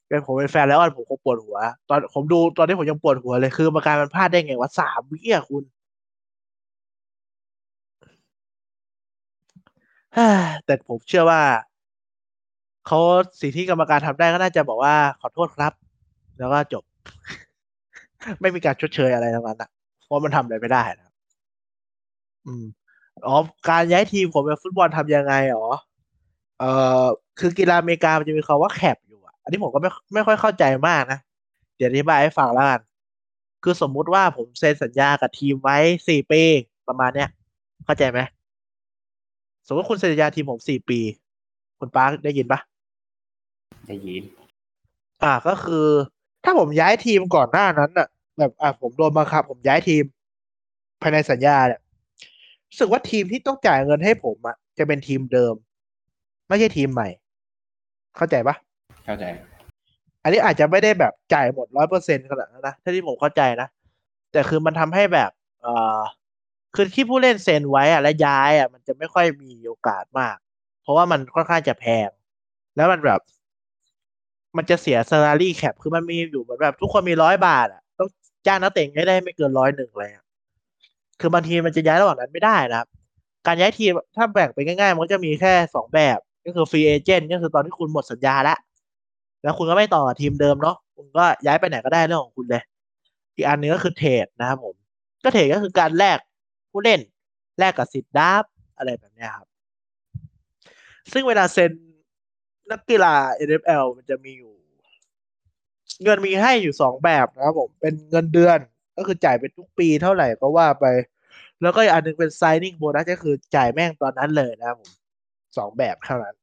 เป็นผมเป็นแฟน Lions ผมคงปวดหัว ตอนผมดูตอนนี้ผมยังปวดหัวเลย คือกรรมการมันพลาดได้ไงวะสามวิอะคุณแต่ผมเชื่อว่าเขาสิ่งที่กรรมการทำได้ก็น่าจะบอกว่าขอโทษครับ แล้วก็จบ ไม่มีการชดเชยอะไรทั้งนั้นอะเพราะมันทำอะไรไม่ได้นะอืมอ๋อการย้ายทีมของฟุตบอลทำยังไงอ๋อเอ่อคือกีฬาอเมริกามันจะมีคำว่าแคปอยู่อะ อันนี้ผมก็ไม่ไม่ค่อยเข้าใจมากนะเดี๋ยวอธิบายให้ฟังแล้วกันคือสมมุติว่าผมเซ็นสัญญากับทีมไว้สี่ปีประมาณเนี้ยเข้าใจไหมสมมติคุณเซ็นสัญญาทีมผมสี่ปี คุณปาร์คได้ยินปะได้ยิน อ่าก็คือ ถ้าผมย้ายทีมก่อนหน้านั้นอะแบบอ่าผมโดนบังคับ ผมย้ายทีม ภายในสัญญาเนี่ยรู้สึกว่าทีมที่ต้องจ่ายเงินให้ผมอะจะเป็นทีมเดิม ไม่ใช่ทีมใหม่ เข้าใจปะเข้าใจ อันนี้อาจจะไม่ได้แบบจ่ายหมดร้อยเปอร์เซ็นขนาดนั้นนะถ้าที่ผมเข้าใจนะแต่คือมันทำให้แบบเอ่อคือที่ผู้เล่นเซ็นไว้อะและย้ายอะมันจะไม่ค่อยมีโอกาสมาก เพราะว่ามันค่อนข้างจะแพง แล้วมันแบบ มันจะเสีย salary cap คือมันมีอยู่เหมือนแบบ ทุกคนมีร้อยบาทอะต้องจ้างนักเตะให้ได้ไม่เกินร้อยหนึ่งเลยอะคือบางทีมันจะย้ายระหว่างนั้นไม่ได้นะครับ การย้ายทีมถ้าแบ่งไปง่ายๆ มันก็จะมีแค่สองแบบ ก็คือฟรีเอเจนต์ก็คือตอนที่คุณหมดสัญญาแล้วแล้วคุณก็ไม่ต่อทีมเดิมเนาะคุณก็ย้ายไปไหนก็ได้เรื่องของคุณเลย อีกอันนึงก็คือเทรดนะครับผมก็เทรดก็คือการแลกผู้เล่นแลกกับสิทธิ์ดับอะไรแบบนี้ครับ ซึ่งเวลาเซ็น นักกีฬา NFL มันจะมีอยู่ เงินมีให้อยู่สองแบบนะครับผม เป็นเงินเดือน ก็คือจ่ายเป็นทุกปีเท่าไหร่ก็ว่าไป แล้วก็อีกอันหนึงเป็น signing bonus ก็คือจ่ายแม่งตอนนั้นเลยนะครับผมสองแบบเท่านั้น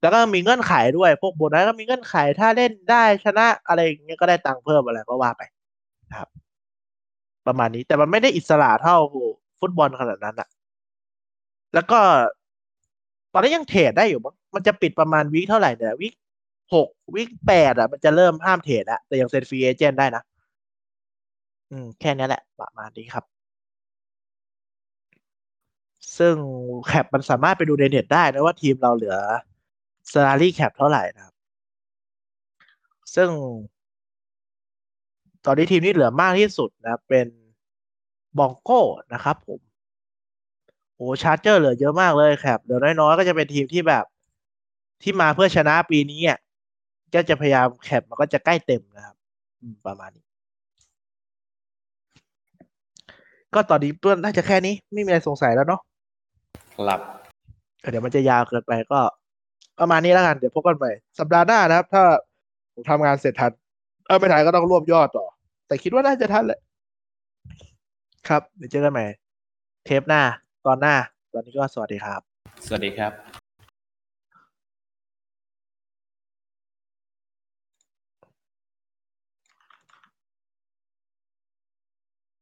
แล้วก็มีเงื่อนไขด้วย พวกโบนัสก็มีเงื่อนไขถ้าเล่นได้ชนะอะไรอย่างเงี้ยก็ได้ตังค์เพิ่มอะไรก็ว่าไปนะครับ ประมาณนี้แต่มันไม่ได้อิสระเท่าฟุตบอลขนาดนั้นอะแล้วก็ตอนนี้ยังเทรดได้อยู่มั้ง มันจะปิดประมาณวีคเท่าไหร่เนี่ยวีคหกวีคแปดอะ มันจะเริ่มห้ามเทรดอะแต่ยังเซ็นฟรีเอเจนต์ได้นะ อืม แค่นี้แหละ ประมาณนี้ครับ ซึ่งแคปมันสามารถไปดูในเน็ตได้นะว่าทีมเราเหลือ salary cap เท่าไหร่นะครับ ซึ่ง ตอนนี้ทีมที่เหลือมากที่สุดนะเป็นบองโก้นะครับผมโอ้ชาร์เจอร์เหลือเยอะมากเลยแครับเหลือน้อยๆ ก็จะเป็นทีมที่แบบ ที่มาเพื่อชนะปีนี้อะก็จะพยายามแคปมันก็จะใกล้เต็มนะครับอืมประมาณนี้ ก็ตอนนี้เพื่อนน่าจะแค่นี้ ไม่มีอะไรสงสัยแล้วเนาะครับเดี๋ยวมันจะยาวเกินไปก็ ประมาณนี้แล้วกัน เดี๋ยวพบกันใหม่สัปดาห์หน้านะครับ ถ้าผมทำงานเสร็จทัน เออไม่ทันก็ต้องรวบยอดต่อ แต่คิดว่าน่าจะทันแหละครับเดี๋ยวเจอกันใหม่ เทปหน้า ตอนหน้า ตอนนี้ก็สวัสดีครับ สวัสดีครับ